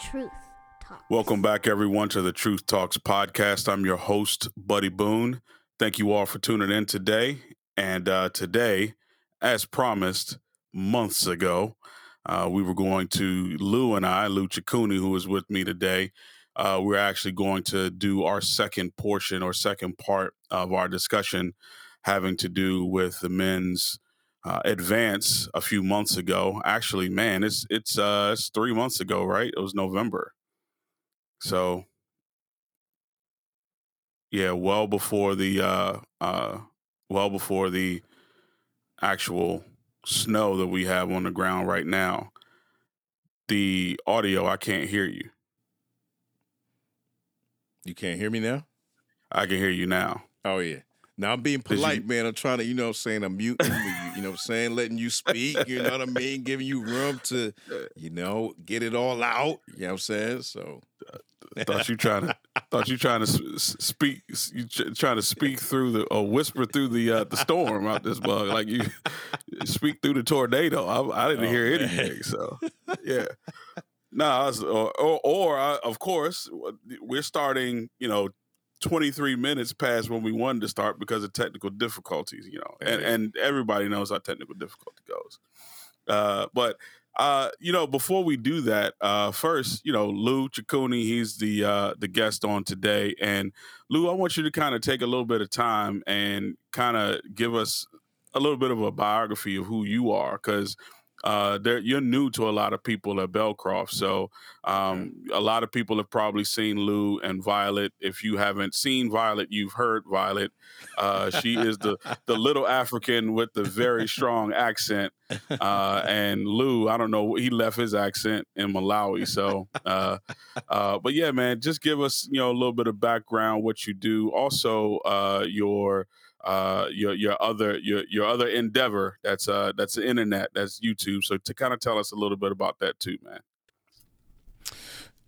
Truth Talk. Welcome back, everyone, to the Truth Talks podcast. I'm your host, Buddy Boone. Thank you all for tuning in today. And uh, today, as promised months ago, uh, we were going to, Lou and I, Lou Chikuni, who is with me today, uh, we're actually going to do our second portion or second part of our discussion having to do with the men's uh, advance a few months ago. Actually, man, it's it's uh, it's three months ago, right? It was November. So yeah, well before the uh, uh, well before the actual snow that we have on the ground right now. The audio, I can't hear you. You can't hear me now? I can hear you now. Oh yeah. Now I'm being polite, you- man. I'm trying to, you know what I'm saying, I'm muting you, know what I'm saying, letting you speak, you know what I mean, giving you room to, you know, get it all out. You know what I'm saying? So thought you trying to thought you trying to speak you trying to speak through the or whisper through the uh, the storm out this bug like you speak through the tornado. I, I didn't Oh, hear man. anything. So yeah, no, I was, or or, or I, of course we're starting. You know. 23 minutes past when we wanted to start because of technical difficulties, you know, and, and everybody knows how technical difficulty goes. Uh, but uh, you know, before we do that, uh, first, you know, Lou Chikuni, he's the uh, the guest on today, and Lou, I want you to kind of take a little bit of time and kind of give us a little bit of a biography of who you are, because uh, you're new to a lot of people at Belcroft. So um, a lot of people have probably seen Lou and Violet. If you haven't seen Violet, you've heard Violet. Uh, she is the the little African with the very strong accent. Uh, and Lou, I don't know, he left his accent in Malawi. So, uh, uh, but yeah, man, just give us you know a little bit of background, what you do, also uh, your uh, your your other your your other endeavor that's uh that's the internet, that's YouTube. So to kind of tell us a little bit about that too, man.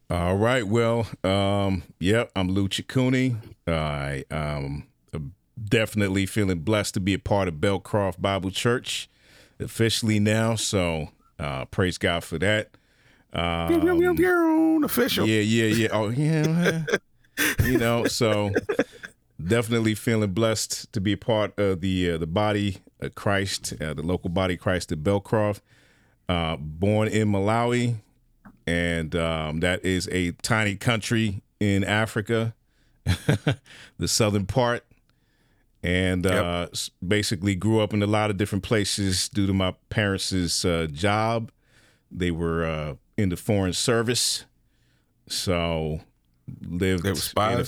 All right. Well, um, yep, I'm Lou Chikuni. I um am definitely feeling blessed to be a part of Belcroft Bible Church officially now. So uh praise God for that. Um, official. Yeah, yeah, yeah. Oh, yeah. you know, so definitely feeling blessed to be a part of the uh, the body of Christ, uh, the local body of Christ at Belcroft. Uh, born in Malawi, and um, that is a tiny country in Africa, the southern part. And Yep. uh, s- basically grew up in a lot of different places due to my parents' uh, job. They were uh, in the foreign service, so lived. They were in a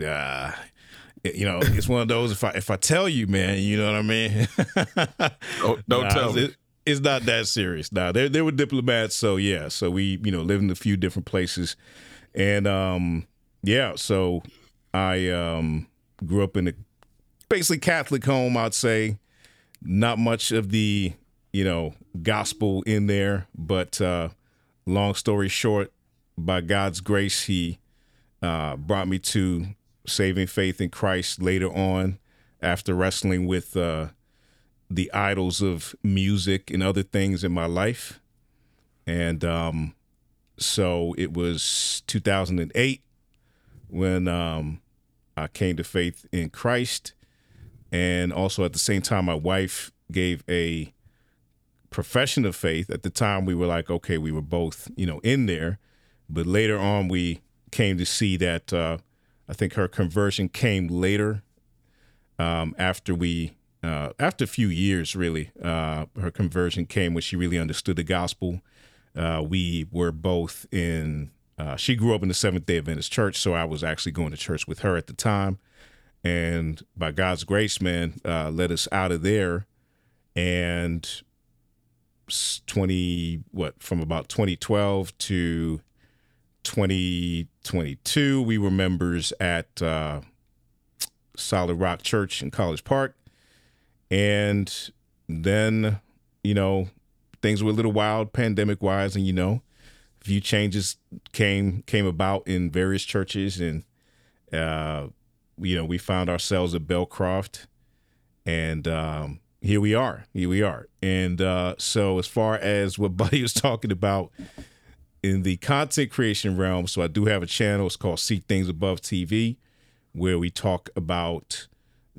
few- you know, it's one of those. If I if I tell you, man, you know what I mean. Don't, don't Nah, tell me. it- it's not that serious. Now they they were diplomats, so yeah. So we you know lived in a few different places, and um yeah. So I um grew up in a basically Catholic home. I'd say not much of the you know gospel in there, but uh long story short, by God's grace, He uh, brought me to saving faith in Christ later on after wrestling with uh, the idols of music and other things in my life. And um, so it was 2008 when um, I came to faith in Christ. And also at the same time, my wife gave a profession of faith. At the time, we were like, okay, we were both, you know, in there. But later on, we came to see that uh, I think her conversion came later um, after we, uh, after a few years, really. Uh, her conversion came when she really understood the gospel. Uh, we were both in, uh, she grew up in the Seventh day Adventist church, so I was actually going to church with her at the time. And by God's grace, man, uh, led us out of there. And 20, what, from about 2012 to 2022, we were members at uh, Solid Rock Church in College Park. And then, you know, things were a little wild pandemic wise, and you know, a few changes came came about in various churches, and uh, you know, we found ourselves at Belcroft, and um, here we are. Here we are. And uh, so, as far as what Buddy was talking about, in the content creation realm, so I do have a channel. It's called See Things Above TV, where we talk about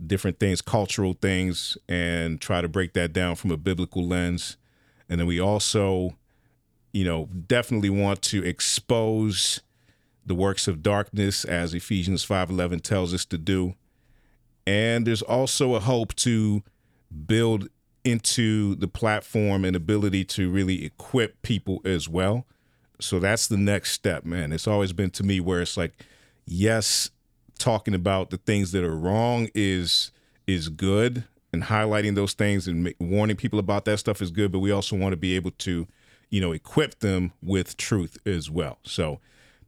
different things, cultural things, and try to break that down from a biblical lens. And then we also, you know, definitely want to expose the works of darkness as Ephesians 5:11 tells us to do. And there's also a hope to build into the platform and ability to really equip people as well. So that's the next step, man. It's always been to me where it's like, yes, talking about the things that are wrong is is good and highlighting those things and warning people about that stuff is good, but we also want to be able to, you know, equip them with truth as well. So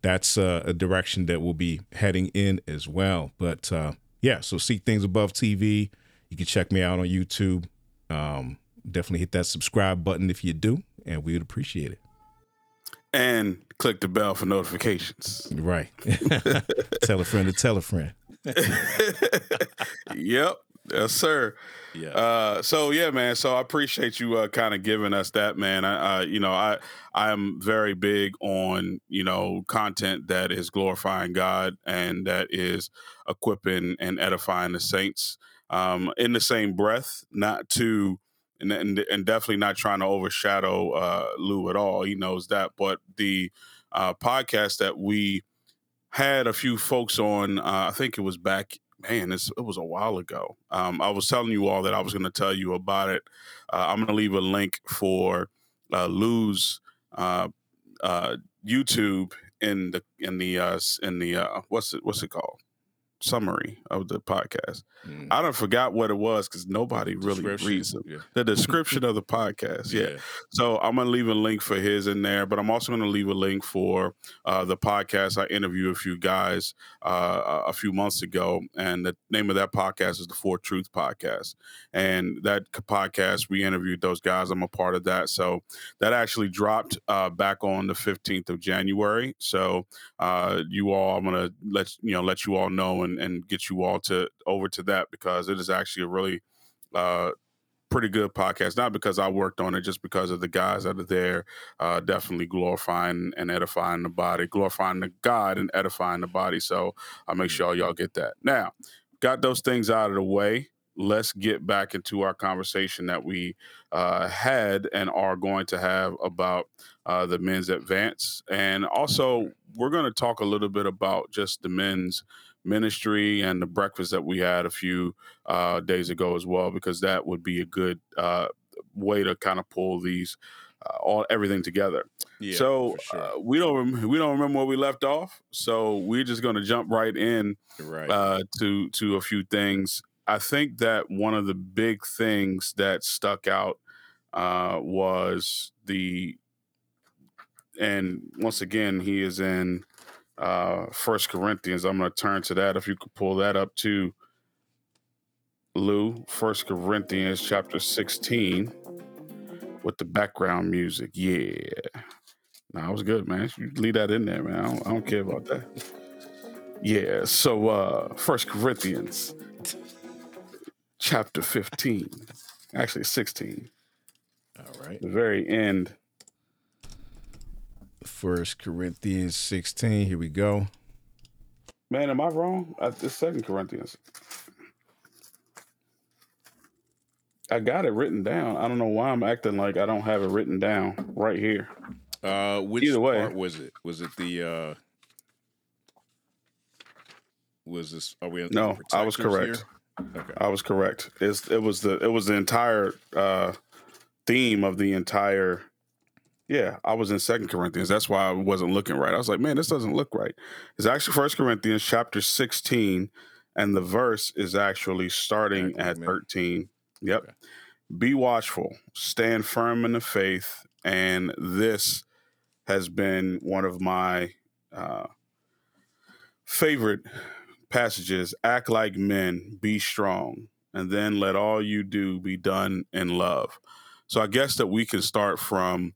that's uh, a direction that we'll be heading in as well. But uh, yeah, so see things above TV. You can check me out on YouTube. Um, definitely hit that subscribe button if you do, and we would appreciate it. And click the bell for notifications. Right. tell a friend to tell a friend. yep. Yes, sir. Yeah. Uh, so yeah, man. So I appreciate you uh, kind of giving us that, man. I, uh, you know, I I am very big on you know content that is glorifying God and that is equipping and edifying the saints. Um, in the same breath, not to and, and, and definitely not trying to overshadow uh, Lou at all. He knows that, but the uh, podcast that we had a few folks on, uh, I think it was back man, it was a while ago. Um, I was telling you all that I was going to tell you about it. Uh, I'm going to leave a link for uh, Lou's uh, YouTube in the in the in the what's it what's it called summary of the podcast. Mm. I don't forgot what it was because nobody really reads it. Yeah. The description of the podcast. Yeah. yeah. So I'm gonna leave a link for his in there, but I'm also gonna leave a link for uh, the podcast. I interviewed a few guys uh, a few months ago, and the name of that podcast is the Four Truth Podcast. And that podcast, we interviewed those guys. I'm a part of that. So that actually dropped uh, back on the 15th of January. So uh, you all, I'm gonna let you know let you all know and and, and get you all to over to that because it is actually a really uh, pretty good podcast. Not because I worked on it, just because of the guys that are there, uh, definitely glorifying and edifying the body, glorifying the God and edifying the body. So I'll make sure y'all get that. Now, got those things out of the way. Let's get back into our conversation that we uh, had and are going to have about uh, the men's advance. And also, we're going to talk a little bit about just the men's ministry and the breakfast that we had a few uh, days ago as well, because that would be a good uh, way to kind of pull these uh, all everything together. Yeah, so sure. Uh, we don't rem- we don't remember where we left off, so we're just going to jump right in right. Uh, to to a few things. I think that one of the big things that stuck out uh, was the and once again he is in uh First Corinthians. I'm going to turn to that. If you could pull that up to Lou, First Corinthians chapter 16 with the background music. Yeah. Nah, was good, man. You leave that in there, man. I don't, I don't care about that. Yeah. So, uh First Corinthians chapter 15, actually 16. All right. The very end First Corinthians 16. Here we go. Man, am I wrong? At the Second Corinthians. I got it written down. I don't know why I'm acting like I don't have it written down right here. Uh, which Either way. part was it? Was it the? uh Was this? Are we? No, I was correct. Okay. I was correct. It's, it was the it was the entire uh theme of the entire yeah, I was in Second Corinthians. That's why I wasn't looking right. I was like, man, this doesn't look right. It's actually First Corinthians chapter 16, and the verse is actually starting at 13. Yep. Okay. Be watchful, stand firm in the faith, and this has been one of my uh, favorite passages. Act like men, be strong, and then let all you do be done in love. So I guess that we can start from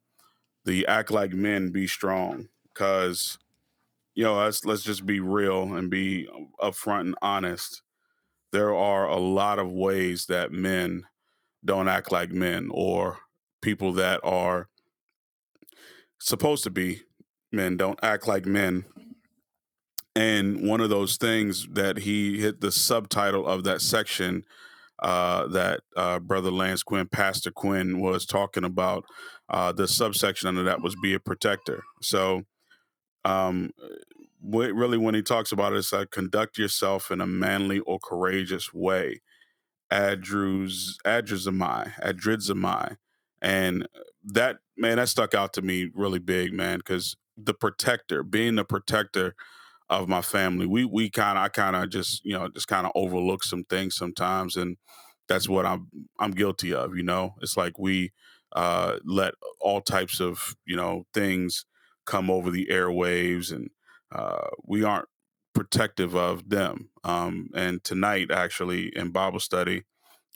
the act like men, be strong, because you know let's let's just be real and be upfront and honest. There are a lot of ways that men don't act like men, or people that are supposed to be men don't act like men. And one of those things that he hit the subtitle of that section uh, that uh, Brother Lance Quinn, Pastor Quinn, was talking about. Uh, the subsection under that was be a protector. So, um, really, when he talks about it, it's like conduct yourself in a manly or courageous way. Adruz, adrizamai, adrizamai. And that, man, that stuck out to me really big, man, because the protector, being the protector of my family, we we kind of, I kind of just, you know, just kind of overlook some things sometimes. And that's what I'm, I'm guilty of, you know? It's like we uh, let all types of, you know, things come over the airwaves and uh, we aren't protective of them. Um, and tonight, actually, in Bible study,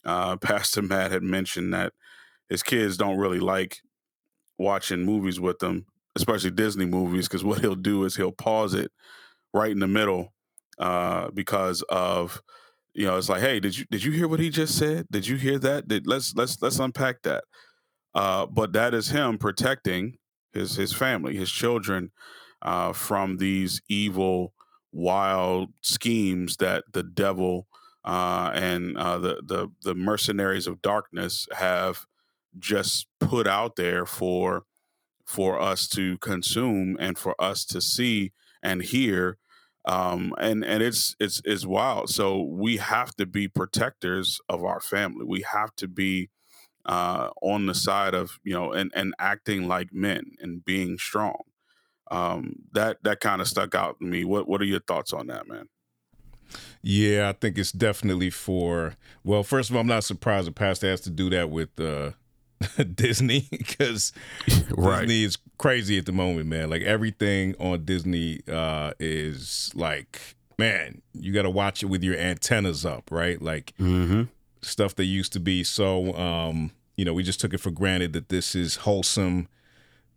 uh, Pastor Matt had mentioned that his kids don't really like watching movies with them, especially Disney movies, because what he'll do is he'll pause it right in the middle uh, because of you know it's like, hey, did you did you hear what he just said? Did you hear that? Did, let's let's let's unpack that. Uh, but that is him protecting his his family, his children, uh, from these evil, wild schemes that the devil uh, and uh, the, the the mercenaries of darkness have just put out there for for us to consume and for us to see and hear um, and and it's it's it's wild. So we have to be protectors of our family. We have to be uh, on the side of you know and and acting like men and being strong. Um, that that kind of stuck out to me. What what are your thoughts on that man? Yeah, I think it's definitely for. Well, first of all, I'm not surprised the pastor has to do that with uh, Disney because right. Disney is crazy at the moment, man. Like everything on Disney uh, is like, man, you got to watch it with your antennas up, right? Like mm-hmm. stuff that used to be so, um, you know, we just took it for granted that this is wholesome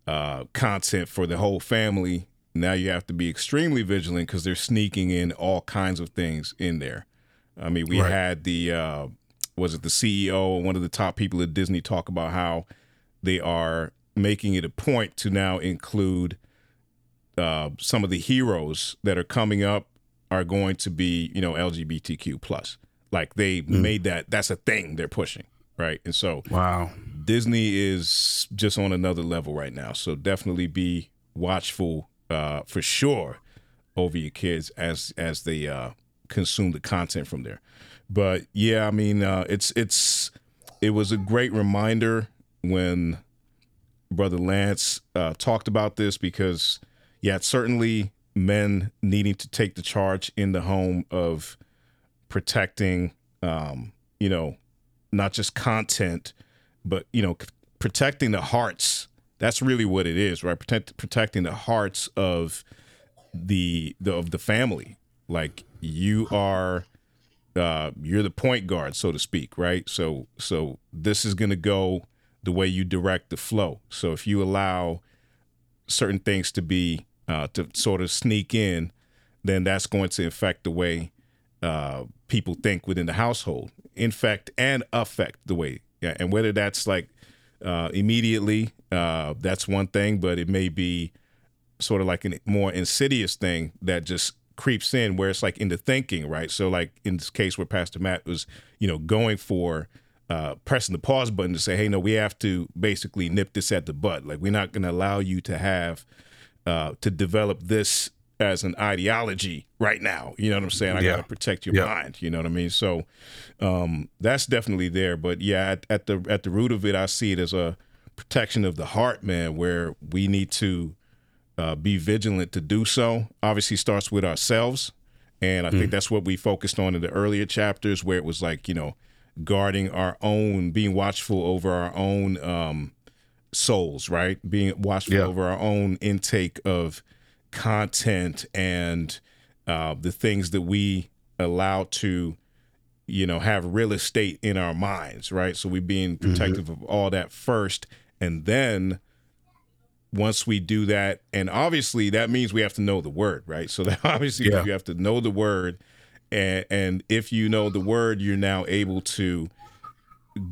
uh, content for the whole family now you have to be extremely vigilant because they're sneaking in all kinds of things in there. I mean, we right. had the uh, was it the CEO, or one of the top people at Disney, talk about how they are making it a point to now include uh, some of the heroes that are coming up are going to be you know LGBTQ plus. Like they mm. made that that's a thing they're pushing, right? And so wow, Disney is just on another level right now. So definitely be watchful uh, for sure over your kids as as they uh, consume the content from there. But yeah, I mean, uh, it's it's it was a great reminder when brother Lance uh, talked about this because yeah, certainly men needing to take the charge in the home of protecting, um, you know, not just content, but you know, c- protecting the hearts that's really what it is, right? Protect, protecting the hearts of the, the of the family. Like you are, uh, you're the point guard, so to speak, right? So so this is gonna go the way you direct the flow. So if you allow certain things to be uh, to sort of sneak in, then that's going to affect the way uh, people think within the household, infect and affect the way. Yeah, and whether that's like uh, immediately. Uh, that's one thing, but it may be sort of like a more insidious thing that just creeps in where it's like into thinking, right? So, like in this case where Pastor Matt was, you know, going for uh, pressing the pause button to say, hey, no, we have to basically nip this at the butt. Like, we're not going to allow you to have, uh, to develop this as an ideology right now. You know what I'm saying? I yeah. got to protect your yeah. mind. You know what I mean? So um, that's definitely there. But yeah, at, at, the at the root of it, I see it as a protection of the heart, man, where we need to uh, be vigilant to do so. Obviously, starts with ourselves, and I mm. think that's what we focused on in the earlier chapters, where it was like you know guarding our own, being watchful over our own um, souls, right? Being watchful yeah. over our own intake of content and uh, the things that we allow to you know have real estate in our minds right so we're being mm-hmm. protective mm-hmm. of all that first and then once we do that and obviously that means we have to know the word right so that obviously yeah. you have to know the word and and if you know the word you're now able to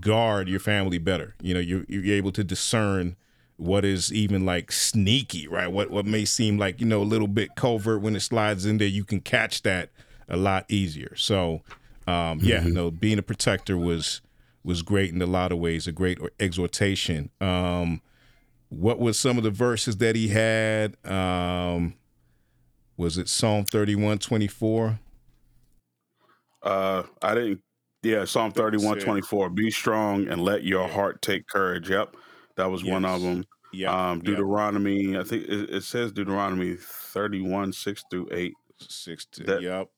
guard your family better you know you're, you're able to discern what is even like sneaky, right? What what may seem like you know a little bit covert when it slides in there, you can catch that a lot easier. So, um, yeah, mm-hmm. no, being a protector was was great in a lot of ways, a great exhortation. Um, what was some of the verses that he had? Um, was it Psalm thirty one twenty four? Uh, I didn't. Yeah, Psalm thirty one twenty four. Be strong and let your heart take courage. Yep, that was yes. one of them. Yeah. Um, Deuteronomy. Yep. I think it, it, says Deuteronomy thirty one six through eight. Six to that, yep.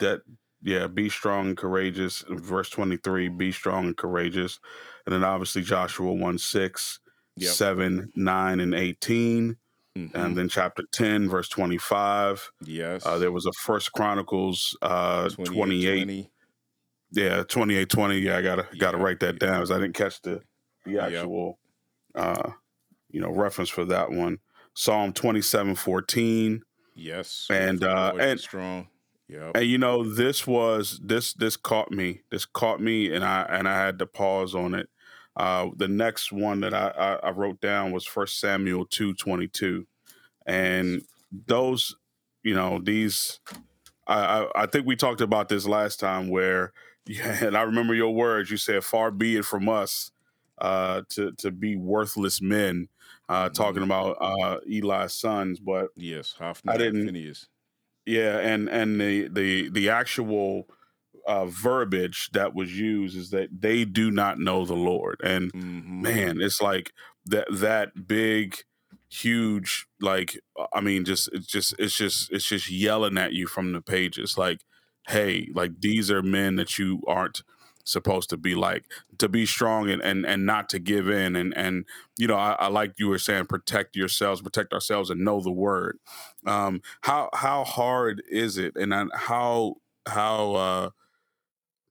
That yeah, be strong and courageous. Verse twenty three. Be strong and courageous, and then obviously Joshua one six. Yep. 7, 9, and 18. Mm-hmm. And then chapter 10, verse 25. Yes. Uh, there was a First Chronicles uh, 28. 20. Yeah, 28, 20. Yeah, I gotta gotta write that down because I didn't catch the the actual yep. uh, you know reference for that one. Psalm 27, 14. Yes. And uh and strong. Yeah. And you know, this was this this caught me. This caught me and I and I had to pause on it uh, the next one that I, I, I wrote down was First Samuel two twenty two, and those, you know, these, I, I, I think we talked about this last time where, yeah, and I remember your words. You said, "Far be it from us uh, to to be worthless men," uh, mm-hmm. talking about uh, Eli's sons. But yes, Hophni I didn't. Phineas. Yeah, and and the the the actual uh, verbiage that was used is that they do not know the Lord, and mm-hmm. man, it's like that that big, huge, like uh, I mean, just it's just it's just it's just yelling at you from the pages, like, hey, like these are men that you aren't supposed to be like. To be strong and and, and not to give in and and you know I, I like you were saying protect yourselves protect ourselves and know the word. Um how how hard is it and how how uh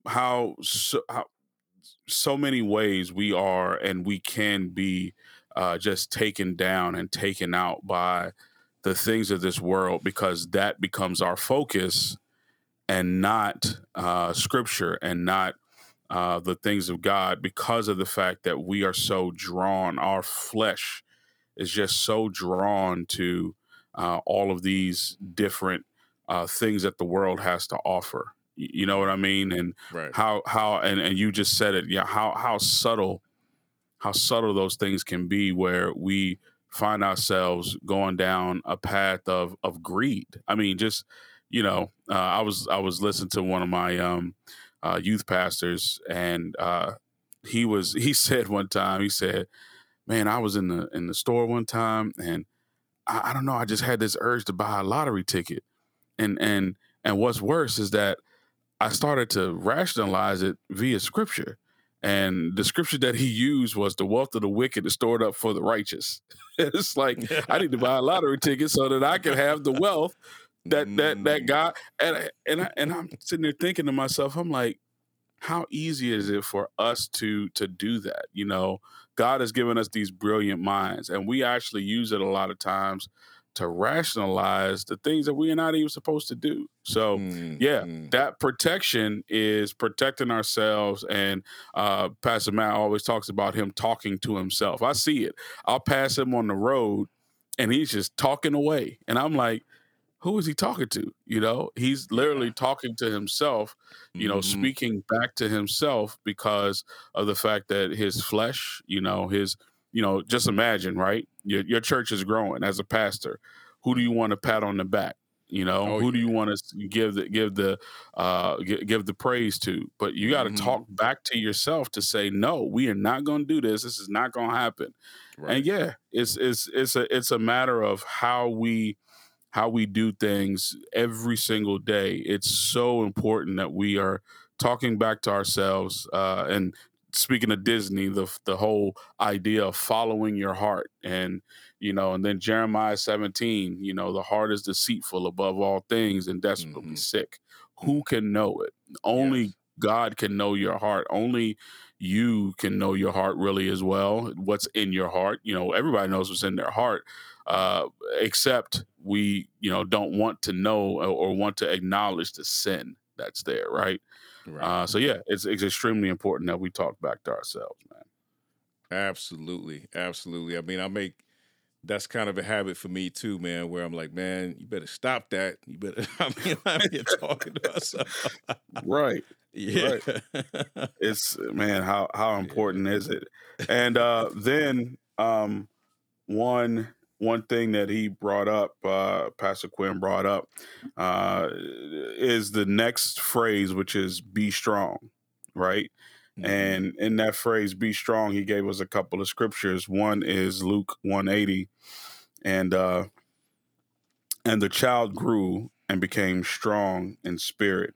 how so, how so many ways we are and we can be uh, just taken down and taken out by the things of this world because that becomes our focus and not uh, scripture and not uh, the things of God because of the fact that we are so drawn, our flesh is just so drawn to uh, all of these different uh, things that the world has to offer. You know what I mean? And right. how how and, and you just said it, yeah, how how subtle how subtle those things can be where we find ourselves going down a path of of greed. I mean, just you know, uh, I was I was listening to one of my um, uh, youth pastors, and uh, he was he said one time he said, "Man, I was in the in the store one time, and I, I don't know, I just had this urge to buy a lottery ticket, and and and what's worse is that I started to rationalize it via scripture. And the scripture that he used was the wealth of the wicked is stored up for the righteous. it's like I need to buy a lottery ticket so that I can have the wealth that that that mm. God and and I, and I'm sitting there thinking to myself, I'm like, how easy is it for us to to do that? You know, God has given us these brilliant minds, and we actually use it a lot of times to rationalize the things that we are not even supposed to do. So, mm, yeah, mm. that protection is protecting ourselves. And uh, Pastor Matt always talks about him talking to himself. I see it. I'll pass him on the road and he's just talking away. And I'm like, who is he talking to? You know, he's literally talking to himself, you know, mm-hmm. speaking back to himself because of the fact that his flesh, you know, his you know, just imagine, right? Your, your church is growing as a pastor. Who do you want to pat on the back? You know, oh, who yeah. do you want to give the give the uh, give the praise to? But you got to mm-hmm. talk back to yourself to say, no, we are not going to do this. This is not going to happen. Right. And yeah, it's it's it's a it's a matter of how we how we do things every single day. It's so important that we are talking back to ourselves uh, and speaking of Disney, the the whole idea of following your heart, and you know, and then Jeremiah seventeen, you know, the heart is deceitful above all things and desperately mm-hmm. sick. Who can know it? Only yes. God can know your heart. Only you can know your heart really as well. What's in your heart? You know, everybody knows what's in their heart, uh, except we, you know, don't want to know or, or want to acknowledge the sin that's there, right? Right. Uh, so yeah, it's it's extremely important that we talk back to ourselves, man. Absolutely, absolutely. I mean, I make that's kind of a habit for me too, man. Where I'm like, man, you better stop that. You better. I mean, I'm here talking to us. right. Yeah. Right. It's man, how how important is it? And uh then um one one thing that he brought up, uh, Pastor Quinn brought up, uh, is the next phrase, which is "be strong," right? Mm-hmm. And in that phrase, "be strong," he gave us a couple of scriptures. One is Luke one eighty, and uh, and the child grew and became strong in spirit,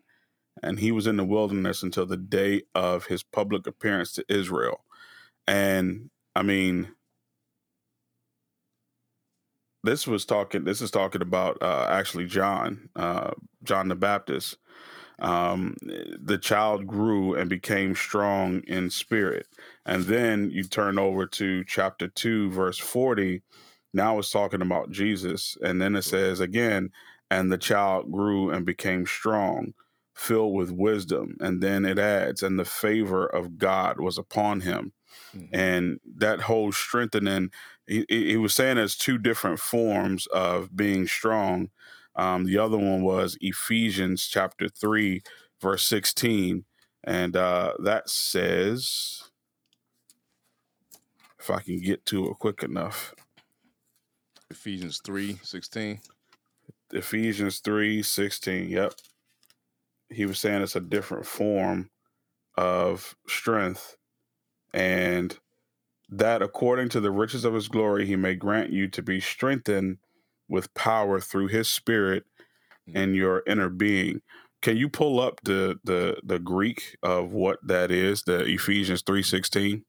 and he was in the wilderness until the day of his public appearance to Israel. And I mean, this was talking. This is talking about uh, actually John, uh, John the Baptist. Um, the child grew and became strong in spirit, and then you turn over to chapter two, verse forty. Now it's talking about Jesus, and then it says again, and the child grew and became strong, filled with wisdom, and then it adds, and the favor of God was upon him. Mm-hmm. And that whole strengthening he, he was saying there's two different forms of being strong. Um, the other one was Ephesians chapter 3, verse 16. And uh, that says, if I can get to it quick enough. Ephesians 3, 16. Ephesians 3, 16. Yep. He was saying it's a different form of strength. And that according to the riches of his glory, he may grant you to be strengthened with power through his spirit mm. in your inner being. Can you pull up the the the Greek of what that is, the Ephesians 3:16?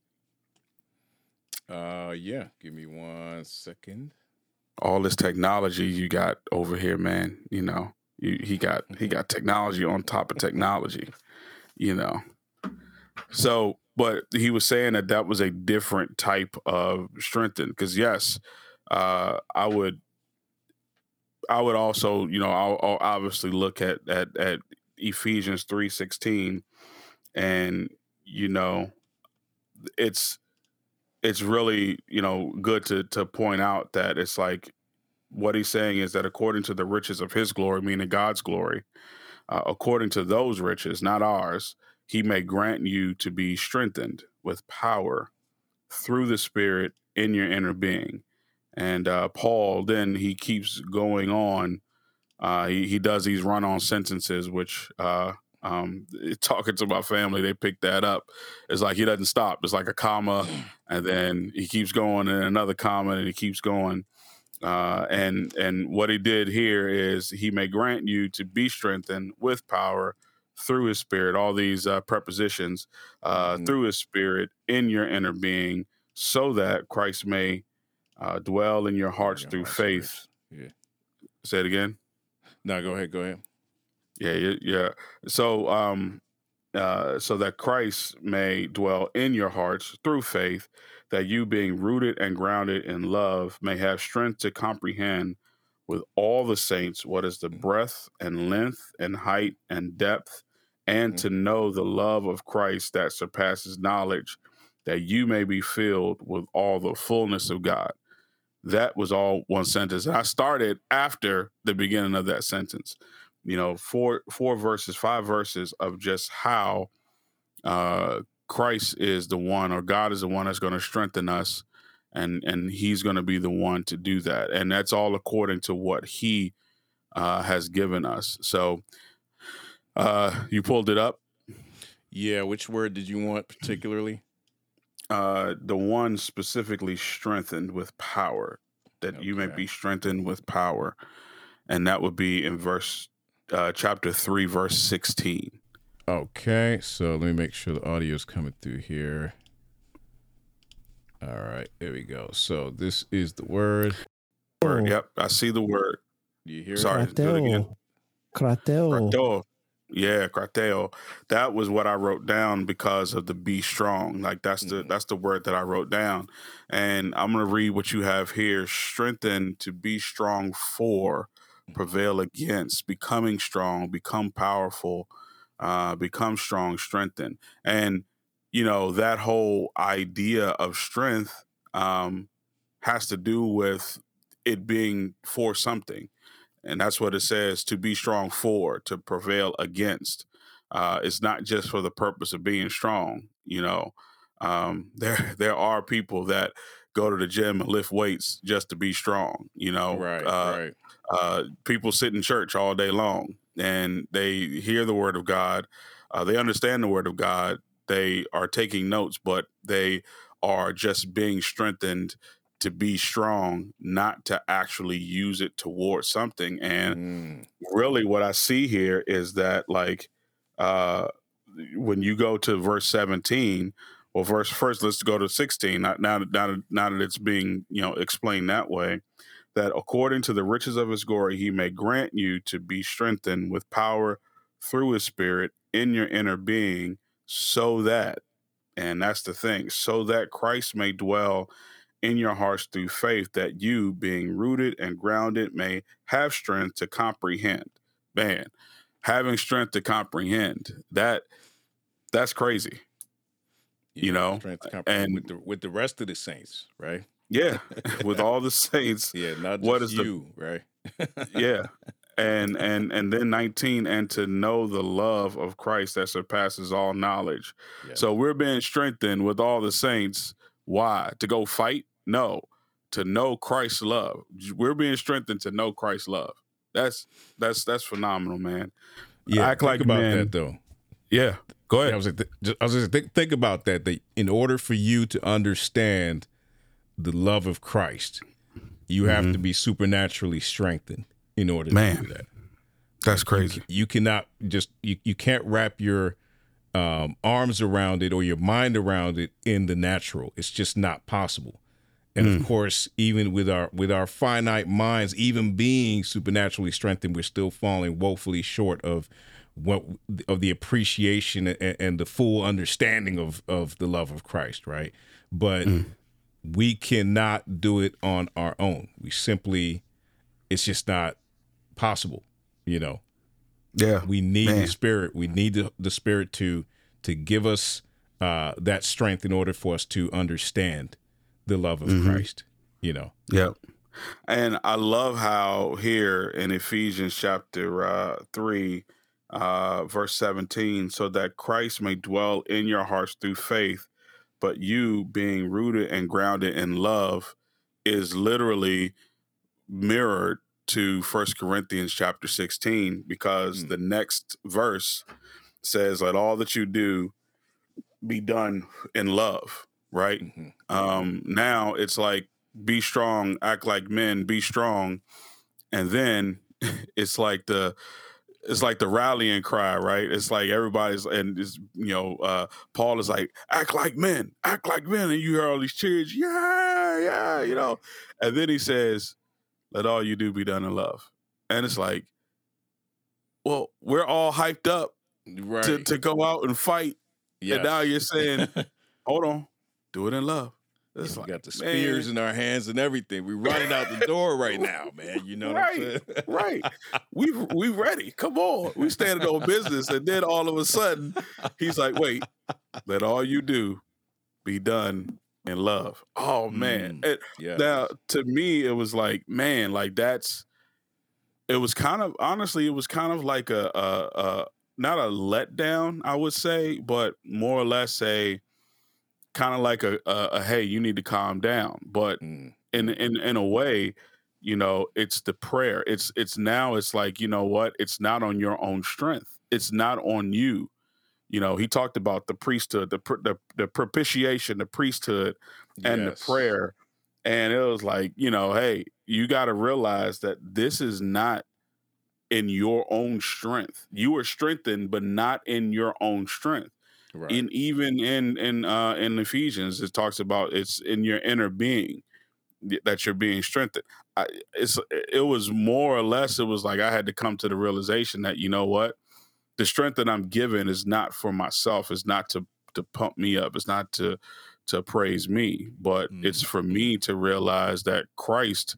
Uh yeah, give me one second. All this technology you got over here, man, you know. You, he got he got technology on top of technology, you know. So but he was saying that that was a different type of strengthen because yes uh, i would i would also you know i'll, I'll, obviously look at at, at ephesians 3.16 and you know it's it's really you know good to to point out that it's like what he's saying is that according to the riches of his glory meaning god's glory uh, according to those riches not ours he may grant you to be strengthened with power through the Spirit in your inner being. And uh, Paul, then he keeps going on. Uh, he, he does these run on sentences, which uh, um, talking to my family, they pick that up. It's like he doesn't stop. It's like a comma, and then he keeps going, and another comma, and he keeps going. Uh, and and what he did here is he may grant you to be strengthened with power through his spirit, all these uh, prepositions, uh, mm-hmm. through his spirit in your inner being, so that Christ may uh, dwell in your hearts your through heart's faith. Yeah. Say it again. No, go ahead. Go ahead. Yeah, yeah. yeah. So, um, uh, so that Christ may dwell in your hearts through faith, that you, being rooted and grounded in love, may have strength to comprehend with all the saints what is the mm. breadth and length and height and depth, and mm-hmm. to know the love of Christ that surpasses knowledge, that you may be filled with all the fullness of God. That was all one sentence. And I started after the beginning of that sentence. You know, four four verses, five verses of just how uh, Christ is the one, or God is the one that's going to strengthen us and and he's going to be the one to do that and that's all according to what he uh, has given us so uh, you pulled it up yeah which word did you want particularly uh, the one specifically strengthened with power that okay. you may be strengthened with power and that would be in verse uh, chapter 3 verse 16 okay so let me make sure the audio is coming through here all right, there we go. So this is the word. Word. Yep, I see the word. You hear? Sorry, do it again. Krateo. Krateo. Yeah, krateo. That was what I wrote down because of the be strong. Like that's the mm-hmm. that's the word that I wrote down. And I'm gonna read what you have here. Strengthen to be strong for, mm-hmm. prevail against, becoming strong, become powerful, uh, become strong, strengthen. And you know, that whole idea of strength um, has to do with it being for something. And that's what it says to be strong for, to prevail against. Uh, it's not just for the purpose of being strong. You know, um, there there are people that go to the gym and lift weights just to be strong. You know, Right, uh, right. uh, people sit in church all day long and they hear the word of God. Uh, they understand the word of God. They are taking notes, but they are just being strengthened to be strong, not to actually use it towards something. And Mm, really, what I see here is that, like, uh, when you go to verse 17, well, verse first, let's go to 16. Now, now, now, that- now that it's being, you know, explained that way, that according to the riches of his glory, he may grant you to be strengthened with power through his spirit in your inner being, so that, and that's the thing, so that Christ may dwell in your hearts through faith, that you, being rooted and grounded, may have strength to comprehend. Man, having strength to comprehend that that's crazy. You know, strength to comprehend and- with the with the rest of the saints, right? Yeah, with all the saints. Yeah, not just What is the- you, right? yeah and and and then 19 and to know the love of christ that surpasses all knowledge Yeah. so we're being strengthened with all the saints why to go fight no to know christ's love we're being strengthened to know christ's love that's that's that's phenomenal man yeah, act think like about men. that though. yeah go Yeah, I was like, th- I was just think, think about that. That in order for you to understand the love of Christ, you have to be supernaturally strengthened in order to Mm-hmm. Man. do that. that's crazy You cannot just you, you can't wrap your um, arms around it or your mind around it in the natural. It's just not possible. And Mm. of course, even with our with our finite minds, even being supernaturally strengthened, we're still falling woefully short of what of the appreciation and, and the full understanding of of the love of Christ, right? But Mm. we cannot do it on our own. We simply, it's just not possible. You know, yeah we need Man. the spirit. We need the, the spirit to to give us uh, that strength in order for us to understand the love of Mhm. Christ. You know, Yep. And I love how here in Ephesians chapter uh, 3, uh, verse 17, so that Christ may dwell in your hearts through faith, but you being rooted and grounded in love is literally mirrored to First Corinthians chapter 16, because Mm. the next verse says, Let all that you do be done in love, right? Mhm. Um, now it's like be strong, act like men, be strong, and then it's like the it's like the rallying cry, right? It's like everybody's and it's you know uh, Paul is like act like men, act like men, and you hear all these cheers, yeah, yeah, you know, and then he says, "Let all you do be done in love," and it's like, well, we're all hyped up right? to to go out and fight, and now you're saying, hold on, do it in love. It's we like, got the man. spears in our hands and everything. We're running out the door right now, man. You know what I'm saying? right. We we ready. Come on. We standing on business. And then all of a sudden, he's like, wait, let all you do be done in love. Oh man. Mm. And yeah. now to me, it was like, man, like that's it was kind of honestly, it was kind of like a a, a not a letdown, I would say, but more or less a kind of like a, a, a hey, you need to calm down. But Mm. in in in a way you know it's the prayer it's it's now it's like you know what it's not on your own strength it's not on you you know he talked about the priesthood the the, the propitiation the priesthood and Yes. the prayer and it was like you know hey you got to realize that this is not in your own strength you are strengthened but not in your own strength Right. in even in in uh in ephesians it talks about it's in your inner being that you're being strengthened. I, it's it was more or less it was like i had to come to the realization that you know what? The strength that i'm given is not for myself it's not to to pump me up it's not to to praise me but it's for me to realize that christ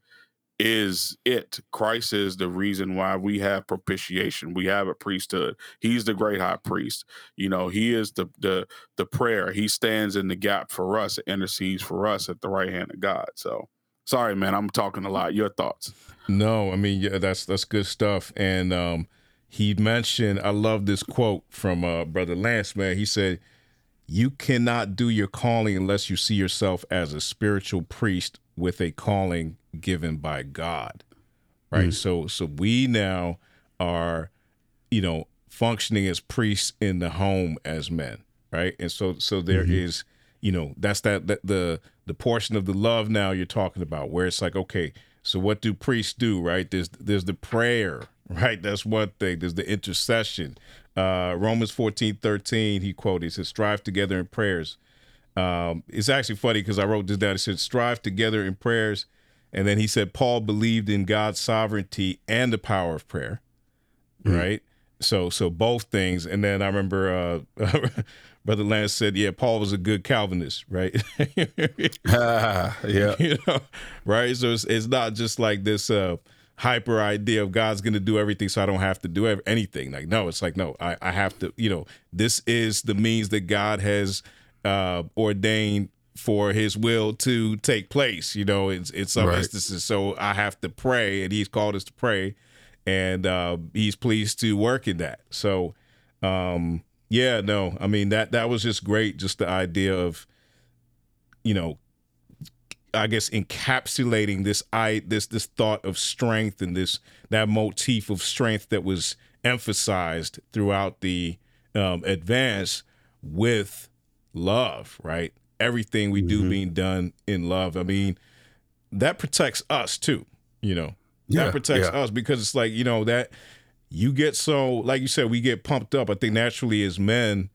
is it. Christ is the reason why we have propitiation. We have a priesthood. He's the great high priest. You know, he is the the the prayer. He stands in the gap for us, intercedes for us at the right hand of God. So sorry, man, I'm talking a lot. Your thoughts. No, I mean, yeah, that's that's good stuff. And um he mentioned I love this quote from uh brother Lance, man. He said, You cannot do your calling unless you see yourself as a spiritual priest with a calling given by God. Right? Mm. So so we now are, you know, functioning as priests in the home as men, right? And so so there mm-hmm. is, you know, that's that, that the the portion of the love now you're talking about where it's like, okay, so what do priests do, right? There's there's the prayer, right? That's one thing. There's the intercession. Uh Romans 14, 13, he quoted, he says, strive together in prayers um, it's actually funny because I wrote this down. It said, strive together in prayers. And then he said, Paul believed in God's sovereignty and the power of prayer. Mm-hmm. Right. So, so both things. And then I remember uh, Brother Lance said, yeah, Paul was a good Calvinist, right? yeah. You know, right. So it's, it's not just like this, uh, hyper idea of God's going to do everything so I don't have to do anything. Like, no, it's like, no, I, I have to, you know, this is the means that God has uh, ordained for his will to take place. You know, in, in some right. instances. So I have to pray, and he's called us to pray, and uh, he's pleased to work in that. So, um, yeah, no, I mean that that was just great. Just the idea of, you know, I guess encapsulating this I this this thought of strength and this that motif of strength that was emphasized throughout the um, advance with love, right? Everything we do mm-hmm. being done in love. I mean, that protects us too, you know. Yeah, that protects yeah. us because it's like, you know, that you get so like you said, we get pumped up. I think naturally as men,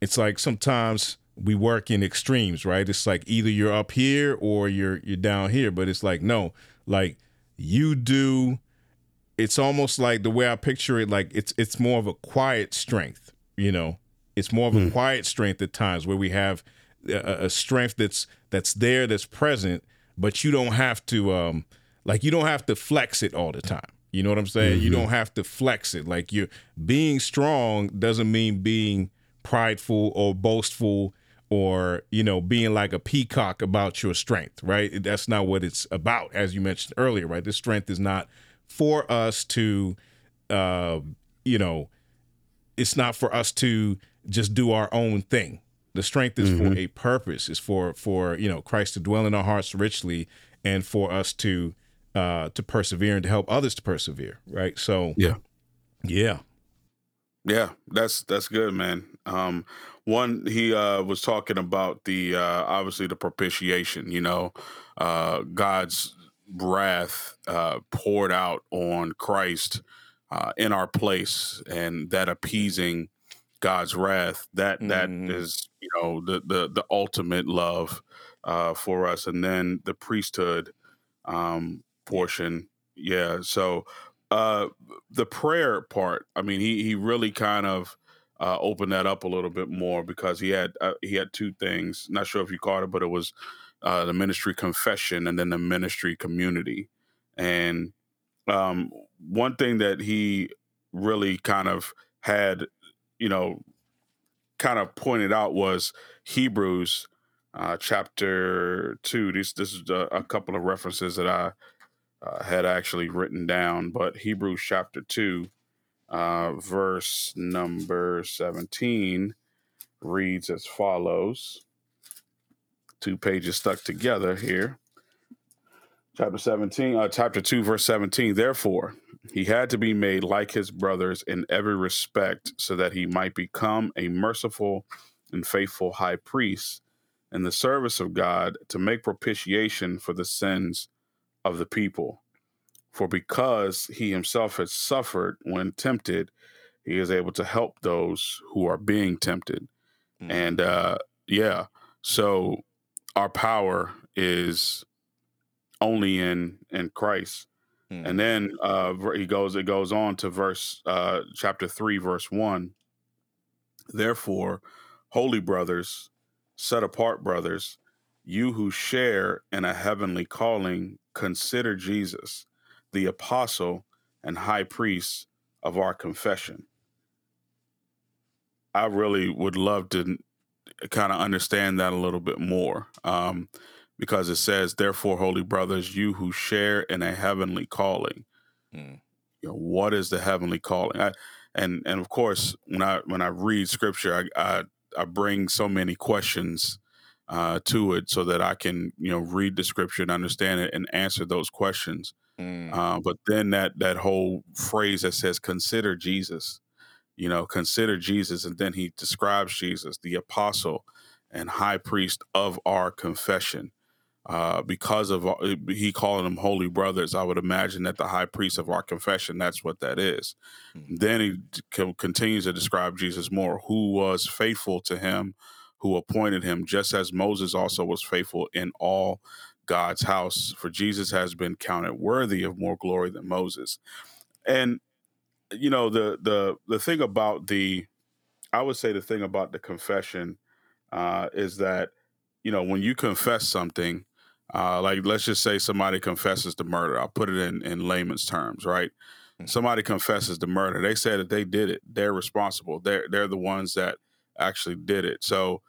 it's like sometimes we work in extremes, right? It's like either you're up here or you're you're down here, but it's like no, like you do it's almost like the way I picture it like it's it's more of a quiet strength, you know. It's more of a mm. quiet strength at times where we have a, a, strength that's that's there, that's present, but you don't have to um like you don't have to flex it all the time. You know what I'm saying? Mm-hmm. You don't have to flex it. Like you're being strong doesn't mean being prideful or boastful or you know being like a peacock about your strength right that's not what it's about as you mentioned earlier right this strength is not for us to uh you know it's not for us to just do our own thing. The strength is mm-hmm. for a purpose. Is for for you know Christ to dwell in our hearts richly, and for us to uh to persevere and to help others to persevere. Right. So yeah, yeah, yeah. That's that's good, man. Um, one he uh was talking about the uh obviously the propitiation. You know, uh God's wrath uh poured out on Christ uh, in our place, and that appeasing God's wrath. That, that mm. is, you know, the the the ultimate love uh, for us, and then the priesthood um, portion. Yeah. So uh, the prayer part. I mean, he he really kind of. Uh, opened that up a little bit more because he had uh, he had two things. Not sure if you caught it, but it was uh, the ministry confession and then the ministry community. And um, one thing that he really kind of had you know, kind of pointed out was Hebrews uh, chapter two. This this is a, a, couple of references that I uh, had actually written down, but Hebrews chapter two, uh, verse number seventeen, reads as follows. Two pages stuck together here. Chapter 17, uh, chapter 2, verse 17. Therefore, he had to be made like his brothers in every respect so that he might become a merciful and faithful high priest in the service of God to make propitiation for the sins of the people. For because he himself has suffered when tempted, he is able to help those who are being tempted. Mm-hmm. And uh, yeah, so our power is only in in Christ. Mm. And then uh, he goes, it goes on to verse uh, chapter three, verse one. Therefore, holy brothers, set apart brothers, you who share in a heavenly calling, consider Jesus, the apostle and high priest of our confession. I really would love to kind of understand that a little bit more um, because it says, Therefore, holy brothers, you who share in a heavenly calling. Mm. You know, what is the heavenly calling? I, and and of course, when I when I read scripture, I I, I bring so many questions uh, to it so that I can you know read the scripture and understand it and answer those questions. Mm. Uh, but then that that whole phrase that says "consider Jesus," you know, consider Jesus, and then he describes Jesus, the apostle and high priest of our confession. Uh, because of uh, he calling them holy brothers, I would imagine that the high priest of our confession, that's what that is. Mhm. Then he c- continues to describe Jesus more, who was faithful to him, who appointed him, just as Moses also was faithful in all God's house. For Jesus has been counted worthy of more glory than Moses. And you know the the the thing about the, I would say the thing about the confession uh, is that you know when you confess something, uh, like let's just say somebody confesses the murder. I'll put it in in layman's terms, right? Mhm. Somebody confesses the murder. They say that they did it. They're responsible. They're they're the ones that actually did it. So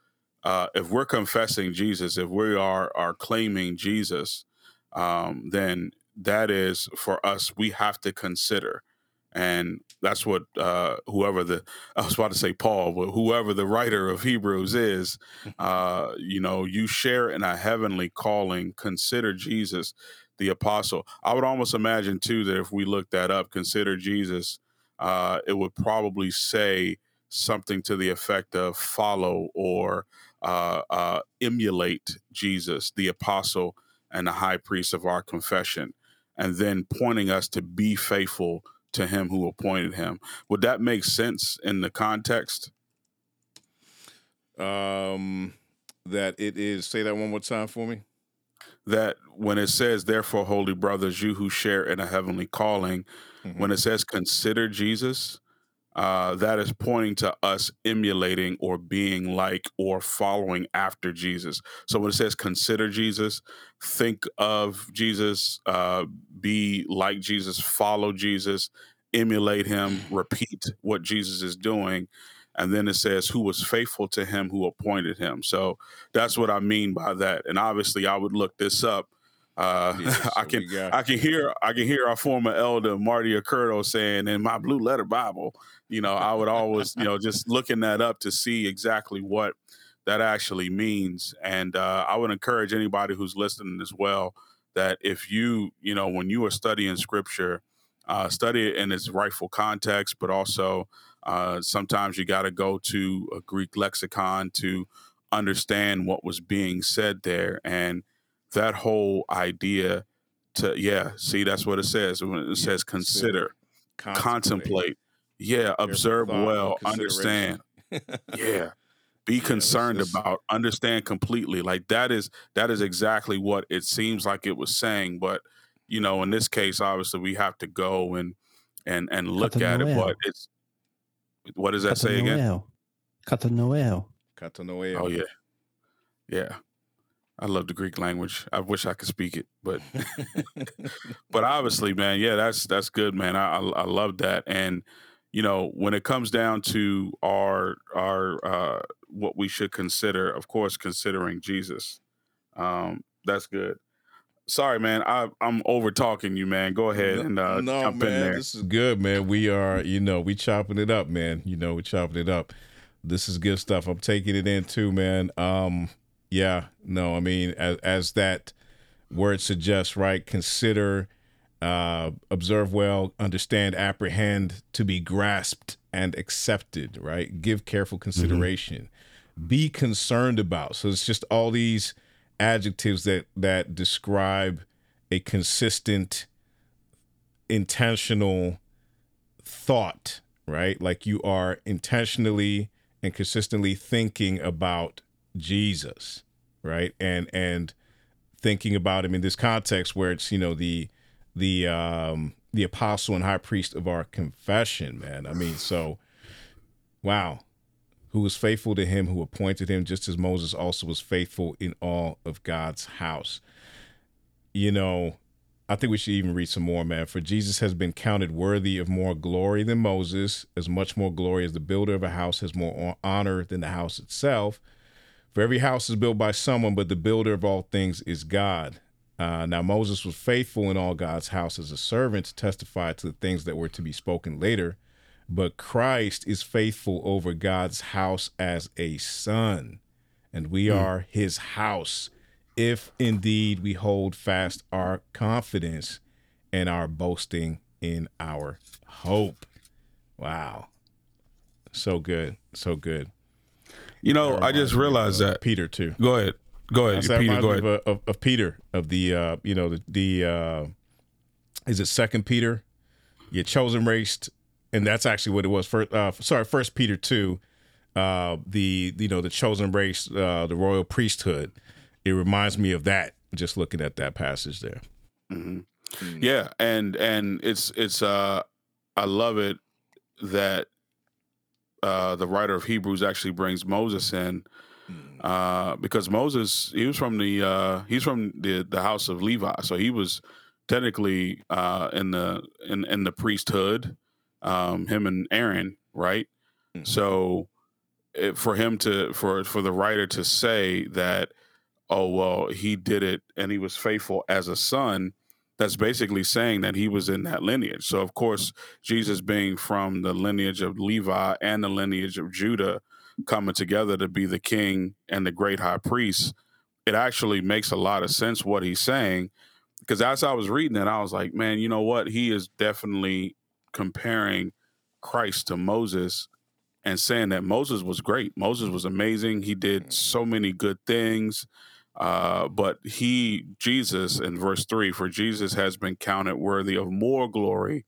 uh, if we're confessing Jesus, if we are are claiming Jesus, um, then that is for us. We have to consider, and that's what uh, whoever the I was about to say Paul, but whoever the writer of Hebrews is, uh, you know, you share in a heavenly calling. Consider Jesus, the apostle. I would almost imagine too that if we look that up, consider Jesus, uh, it would probably say something to the effect of follow or uh, uh, emulate Jesus, the apostle and the high priest of our confession, and then pointing us to be faithful to him who appointed him. Would that make sense in the context? Um, that it is. Say that one more time for me. That when it says, therefore, holy brothers, you who share in a heavenly calling, Mhm. when it says consider Jesus, uh, that is pointing to us emulating or being like or following after Jesus. So when it says consider Jesus, think of Jesus, uh, be like Jesus, follow Jesus, emulate him, repeat what Jesus is doing. And then it says, who was faithful to him who appointed him. So that's what I mean by that. And obviously, I would look this up. Uh, Yeah, I can I can hear I can hear our former elder Marty Accurdo saying in my blue letter Bible, you know, I would always, you know, just looking that up to see exactly what that actually means. And uh, I would encourage anybody who's listening as well that if you, you know, when you are studying scripture, uh, study it in its rightful context, but also uh, sometimes you got to go to a Greek lexicon to understand what was being said there. And that whole idea to, yeah, see, that's what it says. When it Yeah, says consider, contemplate, yeah, observe well, understand yeah be concerned this is- about understand completely like that is that is exactly what it seems like it was saying but you know in this case obviously we have to go and and and look at it Katanoeo. but it's what does that say again Katanoeo. Katanoeo. Katanoeo. oh yeah yeah i love the greek language i wish i could speak it but but obviously man yeah that's that's good man i i, I love that and you know when it comes down to our our uh what we should consider of course considering jesus um that's good sorry man i i'm over talking you man go ahead and uh no, jump man, in there this is good, man. We are, you know, we chopping it up, man. You know, we chopping it up. This is good stuff. I'm taking it in too, man. Um, yeah, no, I mean, as, as that word suggests, right? Consider, uh, observe well, understand, apprehend, to be grasped and accepted, right? Give careful consideration, be concerned about. So it's just all these adjectives that that describe a consistent intentional thought, right? Like you are intentionally and consistently thinking about Jesus, right? And and thinking about him in this context where it's, you know, the the um the apostle and high priest of our confession, man. I mean, so wow. who was faithful to him who appointed him, just as Moses also was faithful in all of God's house. You know, I think we should even read some more, man. For Jesus has been counted worthy of more glory than Moses, as much more glory as the builder of a house has more honor than the house itself. For every house is built by someone, but the builder of all things is God. Uh, now, Moses was faithful in all God's house as a servant to testify to the things that were to be spoken later, but Christ is faithful over God's house as a son, and we mm. are his house if indeed we hold fast our confidence and our boasting in our hope. Wow. So good. So good. You know, I just realized that Peter too. Go ahead. Go ahead. Peter, go ahead. Of, of, of, Peter of the uh, you know, the, the uh is it second Peter? your chosen race, and that's actually what it was. First uh sorry, first Peter two, uh the you know, the chosen race, uh the royal priesthood it reminds me of that just looking at that passage there. Mm-hmm. Mm-hmm. Yeah, and and it's it's uh I love it that uh the writer of Hebrews actually brings Moses in mm. uh because Moses he was from the uh he's from the the house of Levi so he was technically uh in the in in the priesthood um him and Aaron right mm-hmm. so it, for him to for for the writer to say that oh well he did it and he was faithful as a son that's basically saying that he was in that lineage. So of course jesus being from the lineage of levi and the lineage of judah coming together to be the king and the great high priest it actually makes a lot of sense what he's saying because as i was reading it i was like man you know what? He is definitely comparing christ to moses and saying that moses was great. Moses was amazing. He did mm. so many good things uh, but he, Jesus, in verse three, for Jesus has been counted worthy of more glory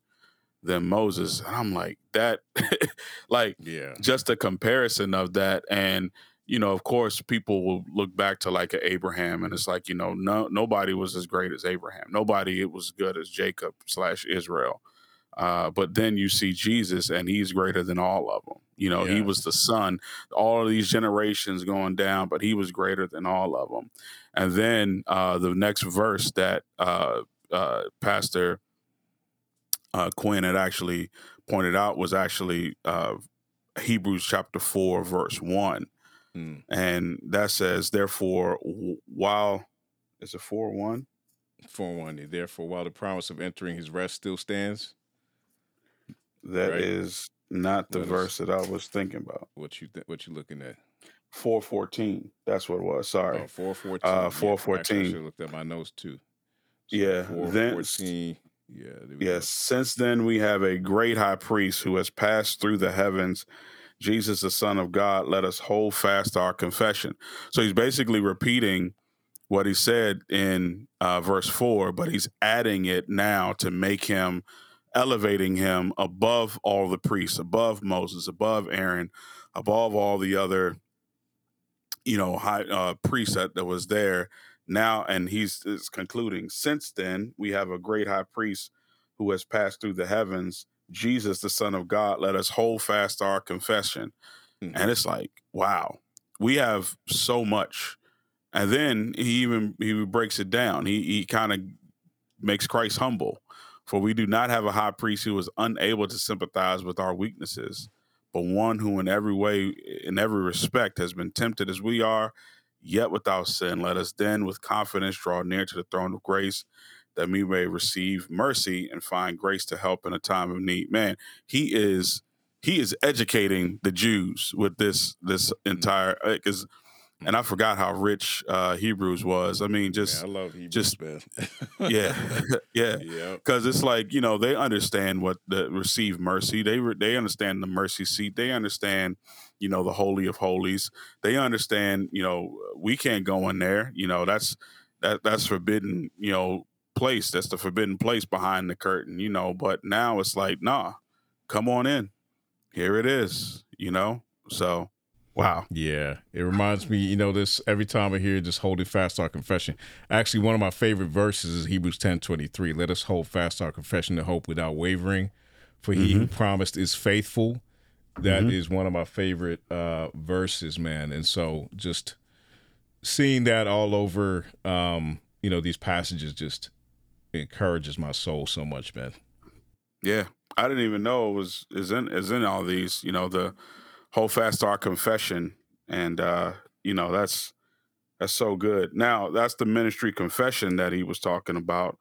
than Moses. And I'm like, that, like, yeah, just a comparison of that. And, you know, of course, people will look back to like Abraham, and it's like, you know, no, nobody was as great as Abraham. Nobody it was good as Jacob slash Israel. Uh, but then you see Jesus, and he's greater than all of them. You know, yeah. he was the son, all of these generations going down, but he was greater than all of them. And then uh, the next verse that uh, uh Pastor uh, Quinn had actually pointed out was actually uh, Hebrews chapter 4, verse 1. Mm. And that says, Therefore, while is it 4 1? 4 1. Therefore, while the promise of entering his rest still stands, that right? is not the what verse is, that I was thinking about. What you th- what you looking at? Four fourteen. That's what it was. Sorry. Oh, four fourteen. Uh, four fourteen. Yeah, I looked at my notes too. So yeah. Then, Yeah. Yes. Since then we have a great high priest who has passed through the heavens. Jesus, the Son of God, let us hold fast our confession. So he's basically repeating what he said in uh, verse four, but he's adding it now to make him elevating him above all the priests, above Moses, above Aaron, above all the other, you know, high uh, priests that, that was there. Now, and he's is concluding. Since then, we have a great high priest who has passed through the heavens, Jesus, the Son of God. Let us hold fast our confession. Mm-hmm. And it's like, wow, we have so much. And then he even he breaks it down. He he kind of makes Christ humble for we do not have a high priest who is unable to sympathize with our weaknesses, but one who in every way, in every respect, has been tempted as we are, yet without sin. Let us then with confidence draw near to the throne of grace that we may receive mercy and find grace to help in a time of need. Man, he is he is educating the Jews with this this entire because and I forgot how rich uh, Hebrews was. I mean, just I love Hebrews, just yeah, yeah, because it's like you know they understand what the receive mercy. They re- they understand the mercy seat. They understand you know the holy of holies. They understand you know we can't go in there. You know that's that that's forbidden. You know place. That's the forbidden place behind the curtain. You know, but now it's like nah, come on in. Here it is. You know, so Wow. Yeah. It reminds me, you know, this every time I hear just holding fast our confession. Actually, one of my favorite verses is Hebrews 10 23. Let us hold fast our confession to hope without wavering. For he mm-hmm. who promised is faithful. That is one of my favorite uh, verses, man. And so just seeing that all over, um, you know, these passages just encourages my soul so much, man. Yeah, I didn't even know it was is in is in all these. You know, the whole fast to our confession, and uh, you know that's that's so good. Now that's the ministry confession that he was talking about.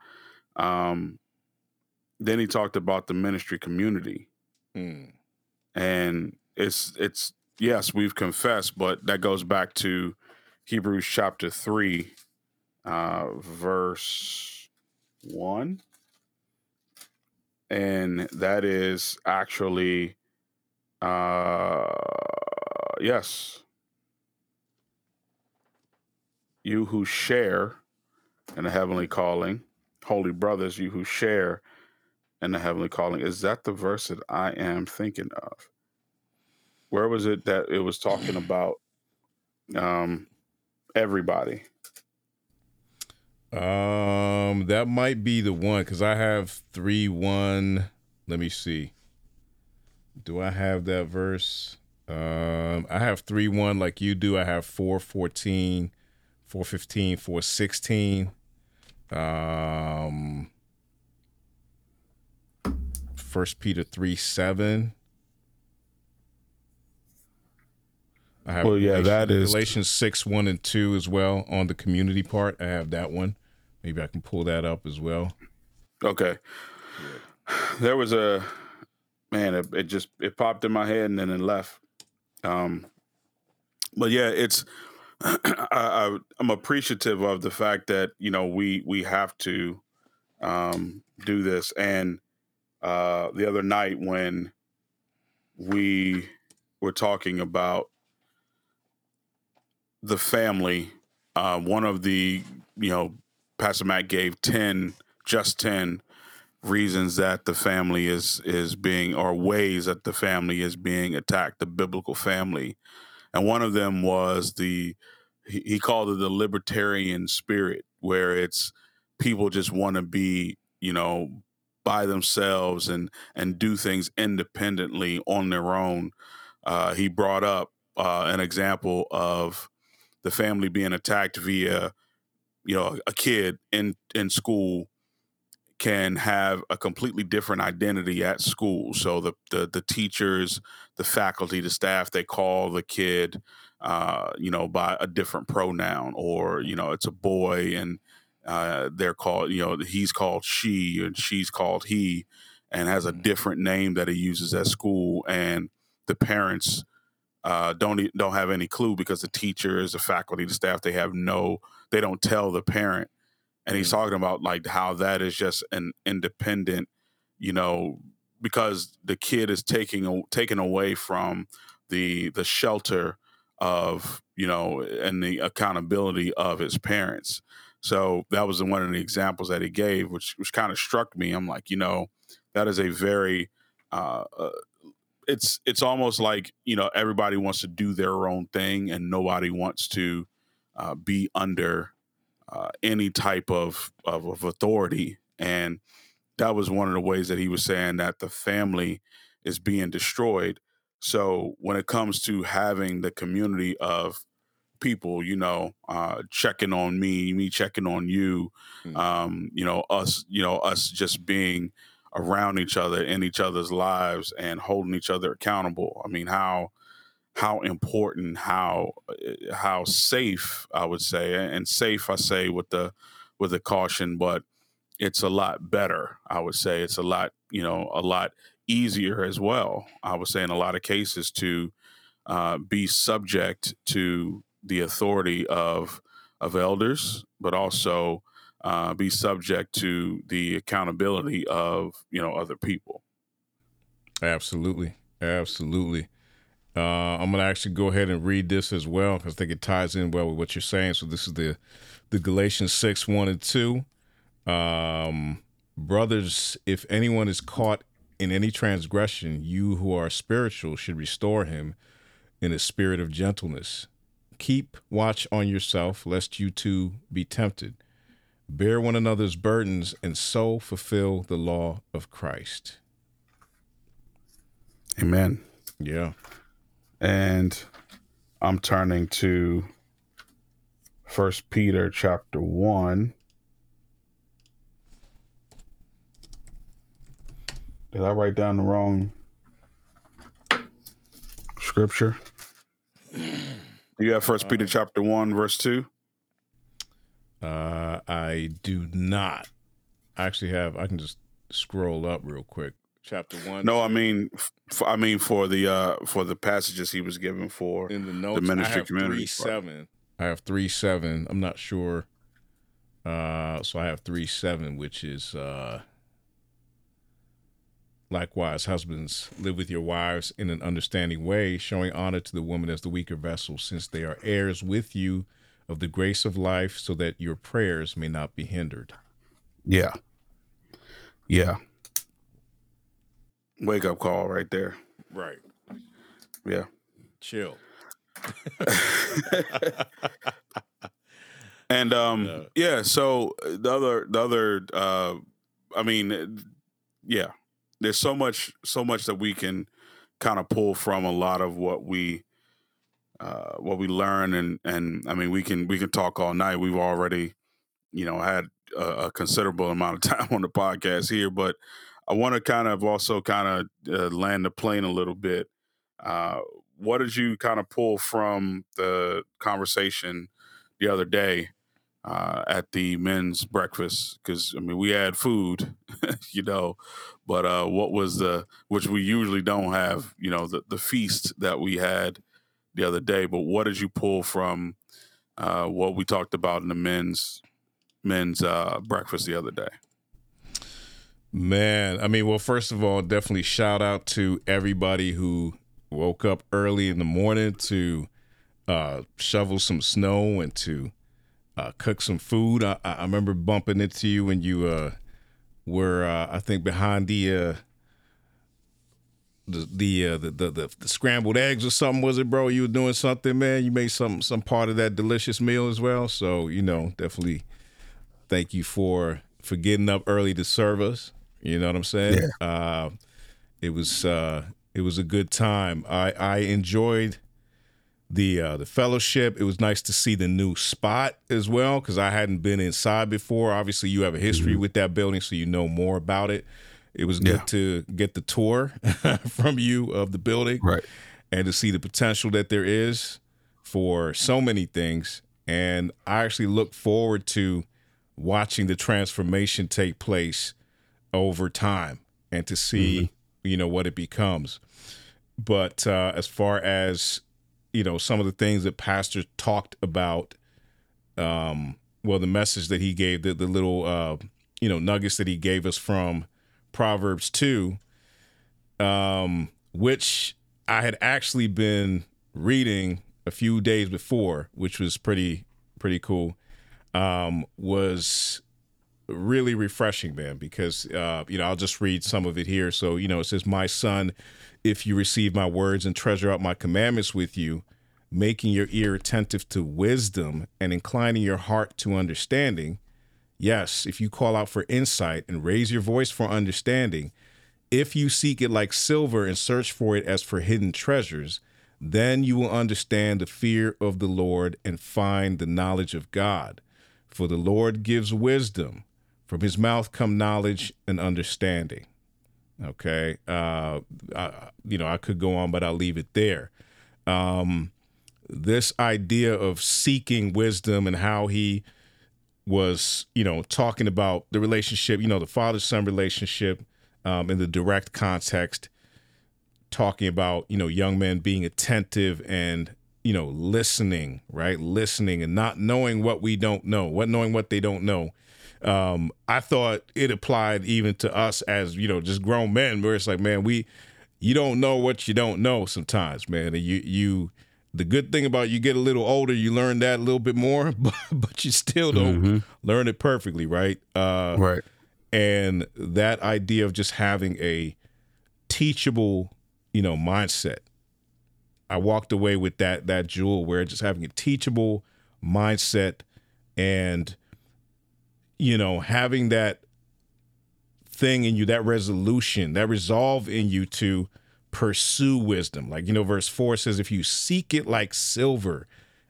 Um, then he talked about the ministry community, Mm. and it's it's yes we've confessed, but that goes back to Hebrews chapter three, uh, verse one and that is actually uh yes you who share in the heavenly calling holy brothers you who share in the heavenly calling is that the verse that i am thinking of where was it that it was talking about um everybody Um, that might be the one because I have three one. Let me see. Do I have that verse? Um, I have three one like you do. I have four fourteen, four fifteen, four sixteen. Um, First Peter three seven. I have Well, yeah, Galatians- that is- Galatians six one and two as well on the community part. I have that one. Maybe I can pull that up as well. Okay. There was a man. It, it just it popped in my head and then it left. Um, but yeah, it's I, I'm appreciative of the fact that you know we we have to um, do this. And uh, the other night when we were talking about the family, uh, one of the you know Pastor Matt gave ten, just ten reasons that the family is is being or ways that the family is being attacked, the biblical family, and one of them was the he, called it the libertarian spirit, where it's people just want to be you know by themselves and and do things independently on their own. Uh, he brought up uh, an example of the family being attacked via you know a kid in in school can have a completely different identity at school so the the, the teachers the faculty the staff they call the kid uh, you know by a different pronoun or you know it's a boy and uh, they're called you know he's called she and she's called he and has a different name that he uses at school and the parents uh, don't don't have any clue because the teachers, the faculty, the staff, they have no, they don't tell the parent. And he's talking about like how that is just an independent, you know, because the kid is taking taken away from the the shelter of you know and the accountability of his parents. So that was one of the examples that he gave, which which kind of struck me. I'm like, you know, that is a very uh, uh, it's it's almost like you know everybody wants to do their own thing and nobody wants to uh, be under uh, any type of, of of authority and that was one of the ways that he was saying that the family is being destroyed so when it comes to having the community of people you know uh, checking on me me checking on you Mm. um, you know us you know us just being around each other in each other's lives and holding each other accountable. I mean, how how important, how uh, how safe I would say, and safe I say with the with the caution, but it's a lot better. I would say it's a lot you know a lot easier as well. I would say in a lot of cases to uh, be subject to the authority of of elders, but also uh, be subject to the accountability of you know other people. Absolutely. Absolutely. Uh, I'm going to actually go ahead and read this as well because I think it ties in well with what you're saying. So this is the the Galatians 6, 1 and 2. Um, Brothers, if anyone is caught in any transgression, you who are spiritual should restore him in a spirit of gentleness. Keep watch on yourself, lest you too be tempted. Bear one another's burdens, and so fulfill the law of Christ. Amen. Yeah. And I'm turning to First Peter chapter 1. Did I write down the wrong scripture? You have First Peter chapter 1 verse 2? Uh, I do not. I actually have. I can just scroll up real quick. Chapter one. No, I mean, f- I mean for the uh for the passages he was given for in the notes, ministry I have community three seven. I have three seven. I'm not sure. Uh, so I have three seven, which is uh. Likewise, husbands, live with your wives in an understanding way, showing honor to the woman as the weaker vessel, since they are heirs with you of the grace of life, so that your prayers may not be hindered. Yeah. Yeah. Wake up call right there. Right. Yeah. Chill. and um Yeah. yeah, so uh, the other the other uh I mean uh, yeah, there's so much so much that we can kind of pull from a lot of what we uh what we learn and and I mean we can we can talk all night. We've already you know had a, a considerable amount of time on the podcast here, but I want to kind of also kind of uh, land the plane a little bit. Uh, what did you kind of pull from the conversation the other day uh, at the men's breakfast? Because I mean, we had food, you know, but uh, what was the which we usually don't have, you know, the the feast that we had the other day. But what did you pull from uh, what we talked about in the men's men's uh, breakfast the other day? Man, I mean, well, first of all, definitely shout out to everybody who woke up early in the morning to uh, shovel some snow and to uh, cook some food. I, I remember bumping into you when you uh, were, uh, I think, behind the uh, the the, uh, the the the the scrambled eggs or something. Was it, bro? You were doing something, man. You made some some part of that delicious meal as well. So you know, definitely thank you for for getting up early to serve us. You know what I'm saying? Yeah. Uh, it was uh, it was a good time. I I enjoyed the uh, the fellowship. It was nice to see the new spot as well because I hadn't been inside before. Obviously, you have a history mm-hmm. with that building, so you know more about it. It was good yeah. to get the tour from you of the building, right, and to see the potential that there is for so many things. And I actually look forward to watching the transformation take place over time and to see mm-hmm. you know what it becomes but uh, as far as you know some of the things that pastor talked about um well the message that he gave the, the little uh you know nuggets that he gave us from proverbs 2 um which i had actually been reading a few days before which was pretty pretty cool um was really refreshing, man, because, uh, you know, I'll just read some of it here. So, you know, it says, My son, if you receive my words and treasure up my commandments with you, making your ear attentive to wisdom and inclining your heart to understanding. Yes, if you call out for insight and raise your voice for understanding, if you seek it like silver and search for it as for hidden treasures, then you will understand the fear of the Lord and find the knowledge of God. For the Lord gives wisdom. From his mouth come knowledge and understanding. Okay. Uh, I, you know, I could go on, but I'll leave it there. Um, this idea of seeking wisdom and how he was, you know, talking about the relationship, you know, the father son relationship um, in the direct context, talking about, you know, young men being attentive and, you know, listening, right? Listening and not knowing what we don't know, what knowing what they don't know um, I thought it applied even to us as you know just grown men, where it's like, man, we you don't know what you don't know sometimes, man. And you you the good thing about you get a little older, you learn that a little bit more, but, but you still don't mm-hmm. learn it perfectly, right? Uh, right. And that idea of just having a teachable, you know, mindset. I walked away with that that jewel where just having a teachable mindset and you know, having that thing in you, that resolution, that resolve in you to pursue wisdom. Like, you know, verse 4 says, If you seek it like silver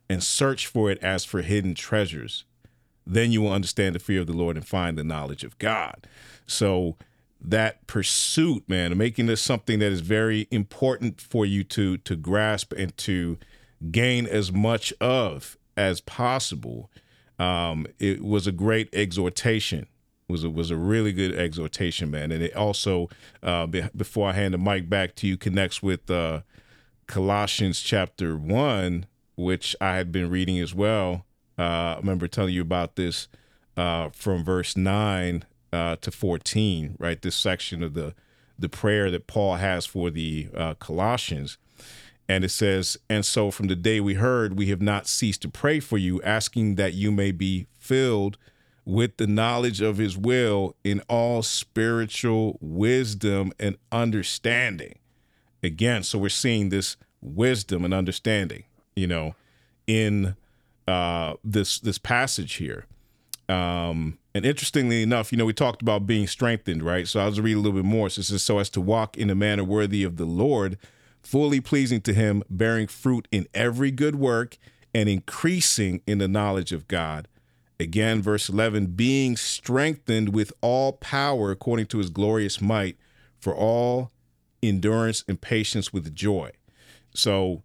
and search for it as for hidden treasures, then you will understand the fear of the Lord and find the knowledge of God. So, that pursuit, man, making this something that is very important for you to to grasp and to gain as much of as possible. Um, it was a great exhortation. It was a, was a really good exhortation, man. And it also, uh, be, before I hand the mic back to you, connects with uh, Colossians chapter one, which I had been reading as well. Uh, I remember telling you about this uh, from verse nine uh, to fourteen, right? This section of the the prayer that Paul has for the uh, Colossians. And it says, And so from the day we heard, we have not ceased to pray for you, asking that you may be filled with the knowledge of his will in all spiritual wisdom and understanding. Again, so we're seeing this wisdom and understanding, you know, in uh, this this passage here. Um, and interestingly enough, you know, we talked about being strengthened, right? So I'll just read a little bit more. So it says, so as to walk in a manner worthy of the Lord, fully pleasing to him, bearing fruit in every good work and increasing in the knowledge of God. Again, verse 11, being strengthened with all power according to his glorious might for all endurance and patience with joy. So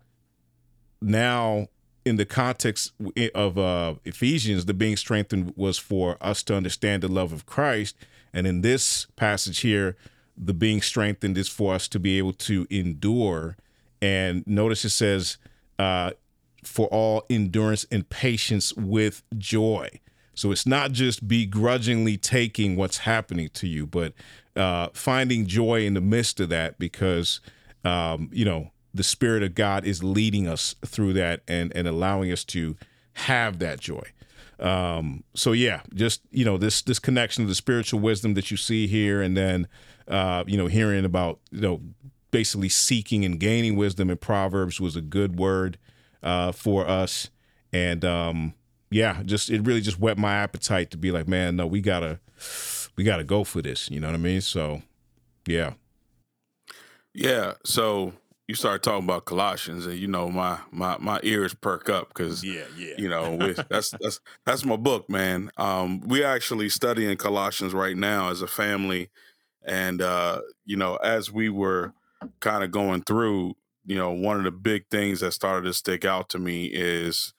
now, in the context of uh, Ephesians, the being strengthened was for us to understand the love of Christ. And in this passage here, the being strengthened is for us to be able to endure. And notice it says, uh, for all endurance and patience with joy. So it's not just begrudgingly taking what's happening to you, but uh, finding joy in the midst of that because, um, you know, the Spirit of God is leading us through that and, and allowing us to have that joy. Um, so yeah, just you know this this connection to the spiritual wisdom that you see here, and then uh, you know, hearing about, you know, basically seeking and gaining wisdom in Proverbs was a good word uh, for us. And um, yeah, just it really just whet my appetite to be like, man, no, we gotta we gotta go for this. You know what I mean? So yeah. Yeah. So you start talking about Colossians, and you know my my my ears perk up because yeah, yeah, you know we, that's that's that's my book, man. Um, we actually studying Colossians right now as a family and uh, you know, as we were kind of going through, you know, one of the big things that started to stick out to me is,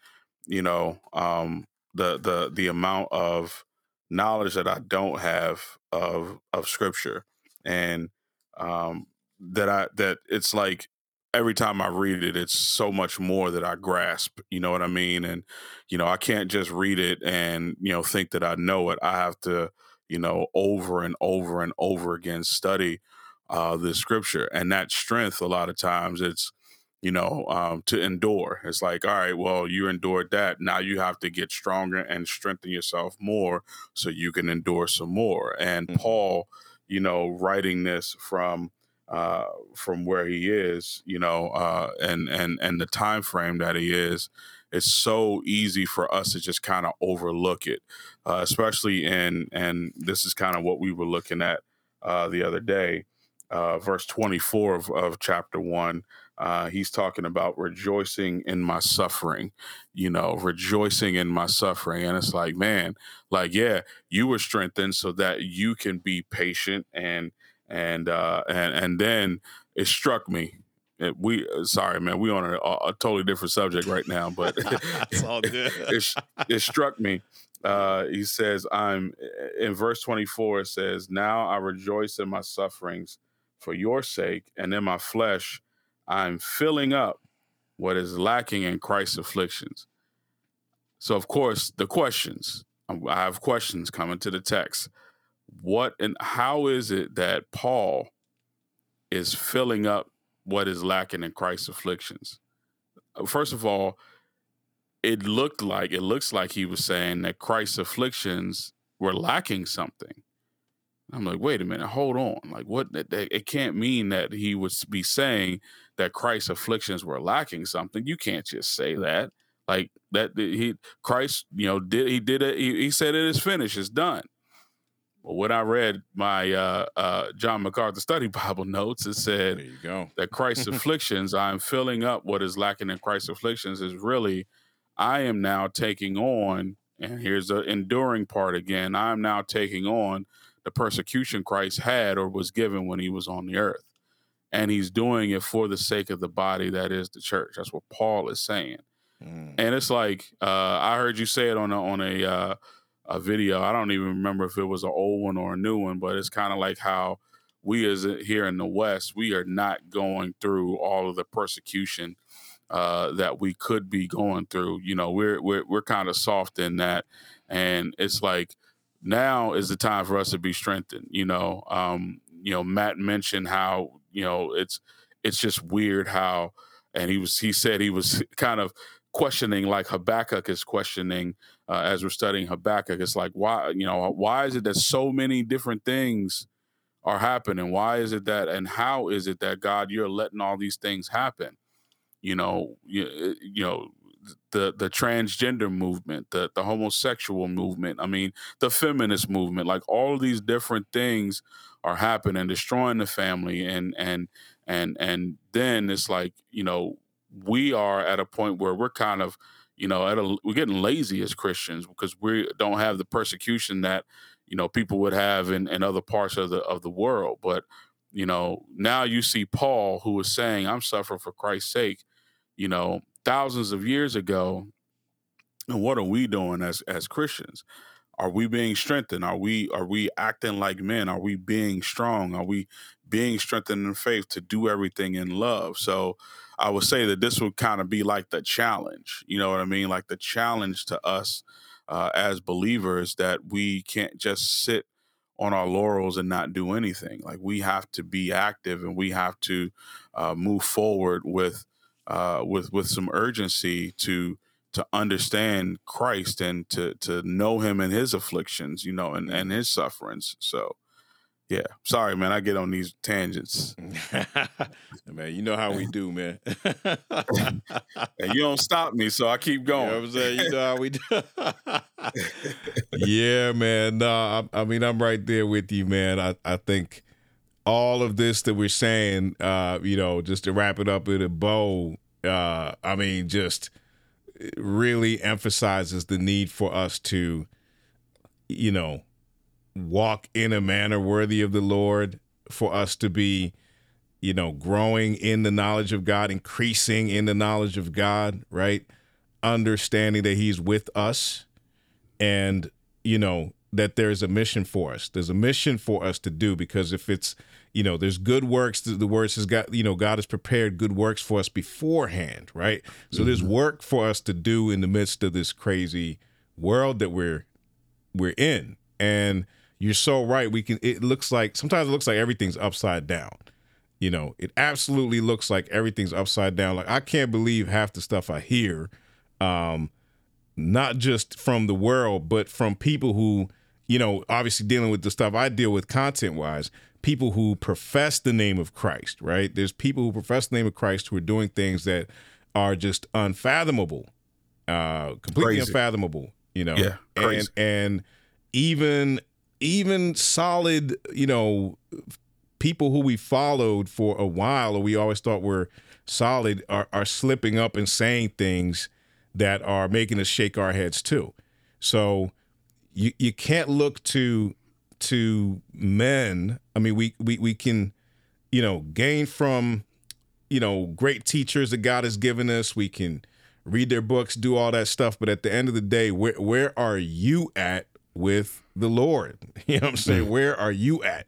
you know, um, the the the amount of knowledge that I don't have of of scripture, and um, that I that it's like every time I read it, it's so much more that I grasp. You know what I mean? And you know, I can't just read it and you know think that I know it. I have to you know, over and over and over again study uh, the scripture. And that strength, a lot of times, it's, you know, um, to endure. It's like, all right, well, you endured that. Now you have to get stronger and strengthen yourself more so you can endure some more. And mm-hmm. Paul, you know, writing this from uh, from where he is, you know, uh, and and and the time frame that he is, it's so easy for us to just kind of overlook it, uh, especially in and this is kind of what we were looking at uh, the other day, uh, verse 24 of, of chapter one. Uh, he's talking about rejoicing in my suffering, you know, rejoicing in my suffering. And it's like, man, like, yeah, you were strengthened so that you can be patient and, and, uh, and, and then it struck me we uh, sorry man we on a, a, totally different subject right now but it's all good. it, it, struck me uh, he says i'm in verse 24 it says now i rejoice in my sufferings for your sake and in my flesh i'm filling up what is lacking in christ's afflictions so of course the questions um, i have questions coming to the text. What and how is it that paul is filling up what is lacking in Christ's afflictions. Uh, first of all, it looked like it looks like he was saying that Christ's afflictions were lacking something. I'm like, wait a minute, hold on. Like, what? It can't mean that he would be saying that Christ's afflictions were lacking something. You can't just say that. Like that, he Christ, you know, did he did it? He, he said it is finished, it's done. But when I read my uh, uh, John MacArthur Study Bible notes, it said There you go. that Christ's afflictions, I'm filling up what is lacking in Christ's afflictions, is really, I am now taking on, and here's the enduring part again, I'm now taking on the persecution Christ had or was given when he was on the earth. And he's doing it for the sake of the body that is the church. That's what Paul is saying. Mm. And it's like, uh, I heard you say it on a, on a, uh, a video. I don't even remember if it was an old one or a new one, but it's kind of like how we as here in the West, we are not going through all of the persecution uh, that we could be going through. You know, we're we're we're kind of soft in that, and it's like now is the time for us to be strengthened. You know, um, you know, Matt mentioned how you know it's it's just weird how, and he was he said he was kind of questioning like Habakkuk is questioning uh, as we're studying Habakkuk. It's like why you know why is it that so many different things are happening? Why is it that and how is it that God you're letting all these things happen? You know, you, you know the the transgender movement, the the homosexual movement. I mean, the feminist movement. Like all these different things are happening, destroying the family, and and and and then it's like you know we are at a point where we're kind of you know a, we're getting lazy as Christians because we don't have the persecution that you know people would have in, in other parts of the of the world. But you know now you see Paul who is saying, "I'm suffering for Christ's sake." You know, thousands of years ago, and what are we doing as as Christians? Are we being strengthened? Are we are we acting like men? Are we being strong? Are we being strengthened in faith to do everything in love? So I would say that this would kind of be like the challenge. You know what I mean? Like the challenge to us uh, as believers that we can't just sit on our laurels and not do anything. Like we have to be active and we have to uh, move forward with uh, with with some urgency to to understand Christ and to to know Him in His afflictions, you know, and and His sufferings. So, yeah, sorry, man, I get on these tangents, man, you know how we do, man. and you don't stop me, so I keep You going. know what I'm saying? You know how we do. yeah, man. No, I, I mean, I'm right there with you, man. I, I think all of this that we're saying, uh, you know, just to wrap it up in a bow, uh, I mean, just really emphasizes the need for us to, you know, walk in a manner worthy of the Lord, for us to be, you know, growing in the knowledge of God, increasing in the knowledge of God, right? Understanding that He's with us and, you know, that there's a mission for us. There's a mission for us to do because if it's, you know, there's good works, the, the word says God, you know, God has prepared good works for us beforehand, right? So there's mm-hmm. work for us to do in the midst of this crazy world that we're we're in. And you're so right. We can it looks like sometimes it looks like everything's upside down. You know, it absolutely looks like everything's upside down. Like I can't believe half the stuff I hear. Um, not just from the world, but from people who, you know, obviously dealing with the stuff I deal with content wise, people who profess the name of Christ, right? There's people who profess the name of Christ who are doing things that are just unfathomable, uh, completely Crazy. unfathomable, you know? Yeah, crazy. And, and even, even solid, you know, people who we followed for a while or we always thought were solid are, are slipping up and saying things that are making us shake our heads too. So you you can't look to to men. I mean, we we we can, you know, gain from, you know, great teachers that God has given us. We can read their books, do all that stuff. But at the end of the day, where where are you at with the Lord? You know what I'm saying? Where are you at?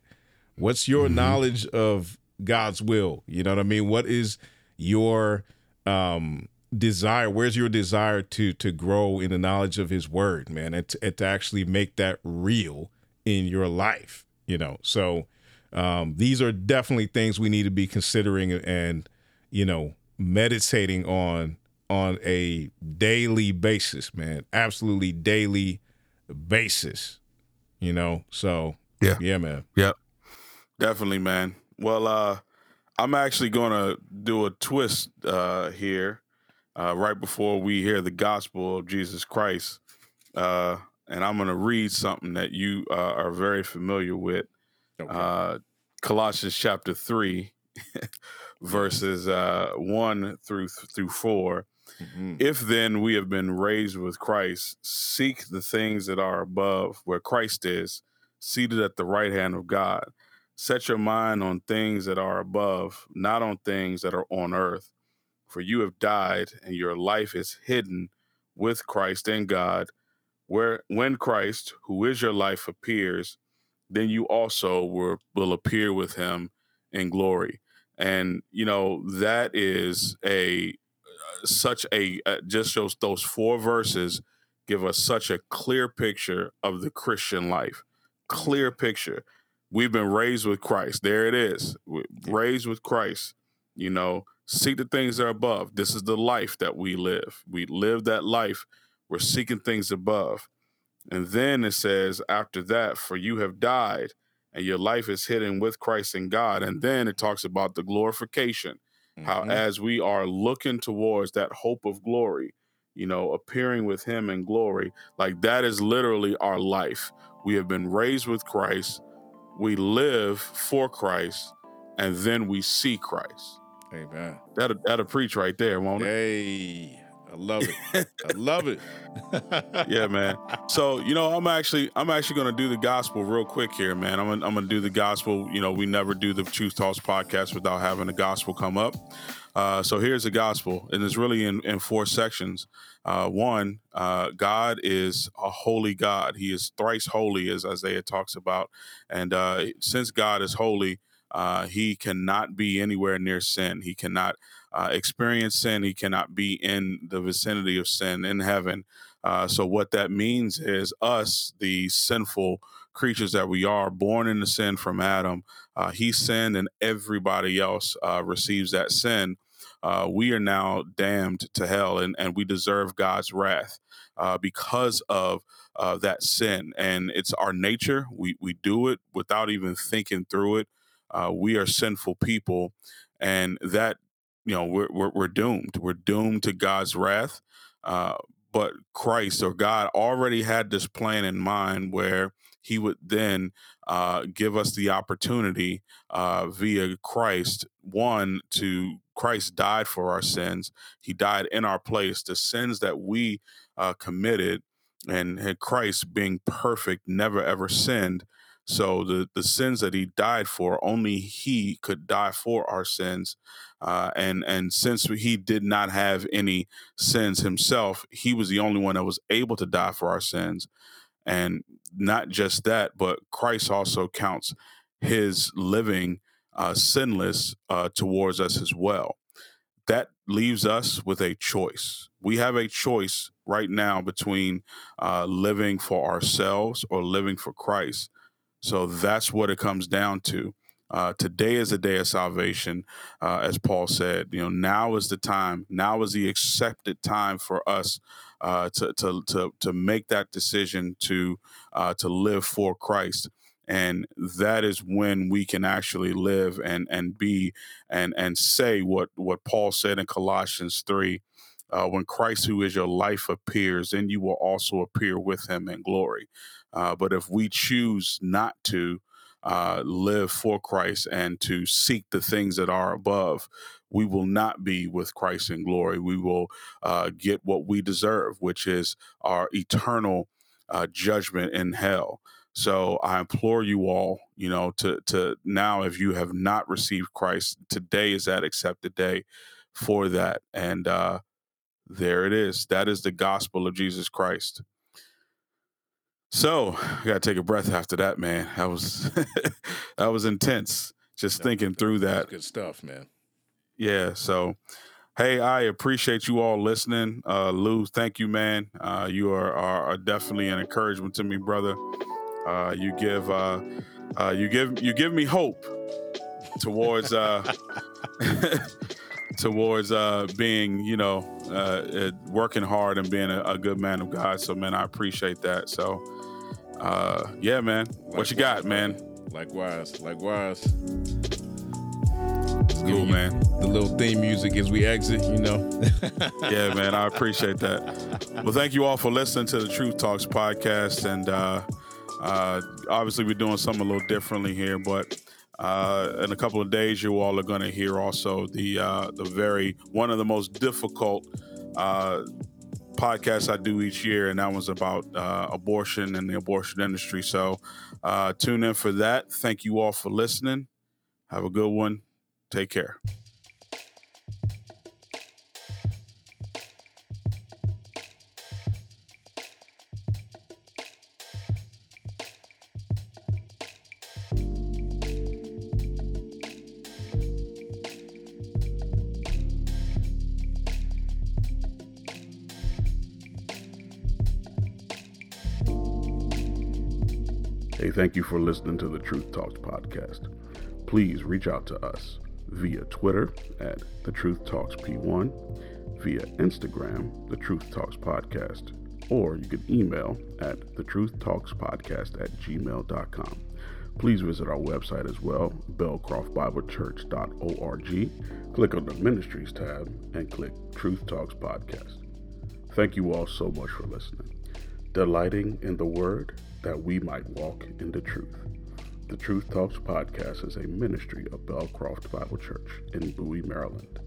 What's your knowledge of God's will? You know what I mean? What is your um desire where's your desire to to grow in the knowledge of his word man and to, and to actually make that real in your life you know so um these are definitely things we need to be considering and you know meditating on on a daily basis man absolutely daily basis you know so Yeah. yeah man Yep. Definitely, man. Well, uh, I'm actually going to do a twist uh, here uh, right before we hear the gospel of Jesus Christ. Uh, and I'm going to read something that you uh, are very familiar with. Okay. Uh, Colossians chapter three, verses uh, one through through four. Mhm. If then we have been raised with Christ, seek the things that are above, where Christ is, seated at the right hand of God. Set your mind on things that are above, not on things that are on earth. For you have died, and your life is hidden with Christ in God. Where when Christ, who is your life, appears, then you also will appear with him in glory. And you know that is a such a uh, just shows those four verses give us such a clear picture of the Christian life. Clear picture. We've been raised with Christ. There it is. We're raised with Christ. You know, seek the things that are above. This is the life that we live. We live that life. We're seeking things above. And then it says, after that, for you have died, and your life is hidden with Christ in God. And then it talks about the glorification how Mhm. as we are looking towards that hope of glory you know appearing with him in glory like that is literally our life we have been raised with christ we live for christ and then we see christ Amen. that'll, that'll preach right there won't it Hey, I love it. I love it. yeah man. So you know i'm actually i'm actually to do the gospel real quick here man. I'm gonna, I'm gonna do the gospel. You know we never do the truth talks podcast without having the gospel come up. Uh, so here's the gospel and it's really in, in four sections. Uh, one uh, god is a holy god. He is thrice holy as isaiah talks about. And uh, since god is holy uh, he cannot be anywhere near sin. He cannot uh, experience sin he cannot be in the vicinity of sin in heaven uh, so what that means is us, the sinful creatures that we are, born into sin from Adam. Uh, he sinned, and everybody else uh, receives that sin. Uh, we are now damned to hell, and, and we deserve God's wrath uh, because of that sin. And it's our nature. We we do it without even thinking through it. We are sinful people, and that you know we're, we're we're doomed. We're doomed to God's wrath. Uh, but Christ or God already had this plan in mind where he would then uh, give us the opportunity uh, via Christ, one, to Christ died for our sins. He died in our place. The sins that we uh, committed, and had Christ being perfect, never ever sinned. So the, the sins that he died for, only he could die for our sins. Uh, and and since he did not have any sins himself, he was the only one that was able to die for our sins. And not just that, but Christ also counts his living uh, sinless uh, towards us as well. That leaves us with a choice. We have a choice right now between uh, living for ourselves or living for Christ. So that's what it comes down to. Uh, today is a day of salvation, uh, as Paul said. You know, now is the time. Now is the accepted time for us uh, to, to to to make that decision to uh, to live for Christ, and that is when we can actually live and and be and and say what what Paul said in Colossians three. Uh, when Christ, who is your life, appears, then you will also appear with him in glory. Uh, but if we choose not to, uh, live for Christ and to seek the things that are above, we will not be with Christ in glory. We will uh, get what we deserve, which is our eternal uh, judgment in hell. So I implore you all, you know, to to now, if you have not received Christ, today is that accepted day for that, and uh, there it is. That is the gospel of Jesus Christ. So I gotta take a breath after that, man. That was that was intense. Just thinking through That's that. good stuff, man. Yeah. So hey, I appreciate you all listening. Uh Lou, thank you, man. Uh you are, are, are definitely an encouragement to me, brother. Uh you give uh uh you give you give me hope towards uh towards uh being, you know, uh, uh working hard and being a, a good man of God. So man, I appreciate that. So uh yeah, man. What you got, man? Likewise, likewise. It's cool, man. The little theme music as we exit, you know. yeah, man, I appreciate that. Well, thank you all for listening to the Truth Talks podcast, and uh, uh, obviously we're doing something a little differently here, but. Uh, in a couple of days, you all are going to hear also the uh, the very one of the most difficult uh, podcasts I do each year, and that one's about uh, abortion and the abortion industry. So uh, tune in for that. Thank you all for listening. Have a good one. Take care. Hey, thank you for listening to the Truth Talks podcast. Please reach out to us via Twitter at The Truth Talks P1, via Instagram, The Truth Talks Podcast, or you can email at The Truth Talks Podcast at gmail.com. Please visit our website as well, belcroftbiblechurch.org. Click on the Ministries tab and click Truth Talks Podcast. Thank you all so much for listening. Delighting in the Word that we might walk in the truth. The Truth Talks podcast is a ministry of Belcroft Bible Church in Bowie, Maryland.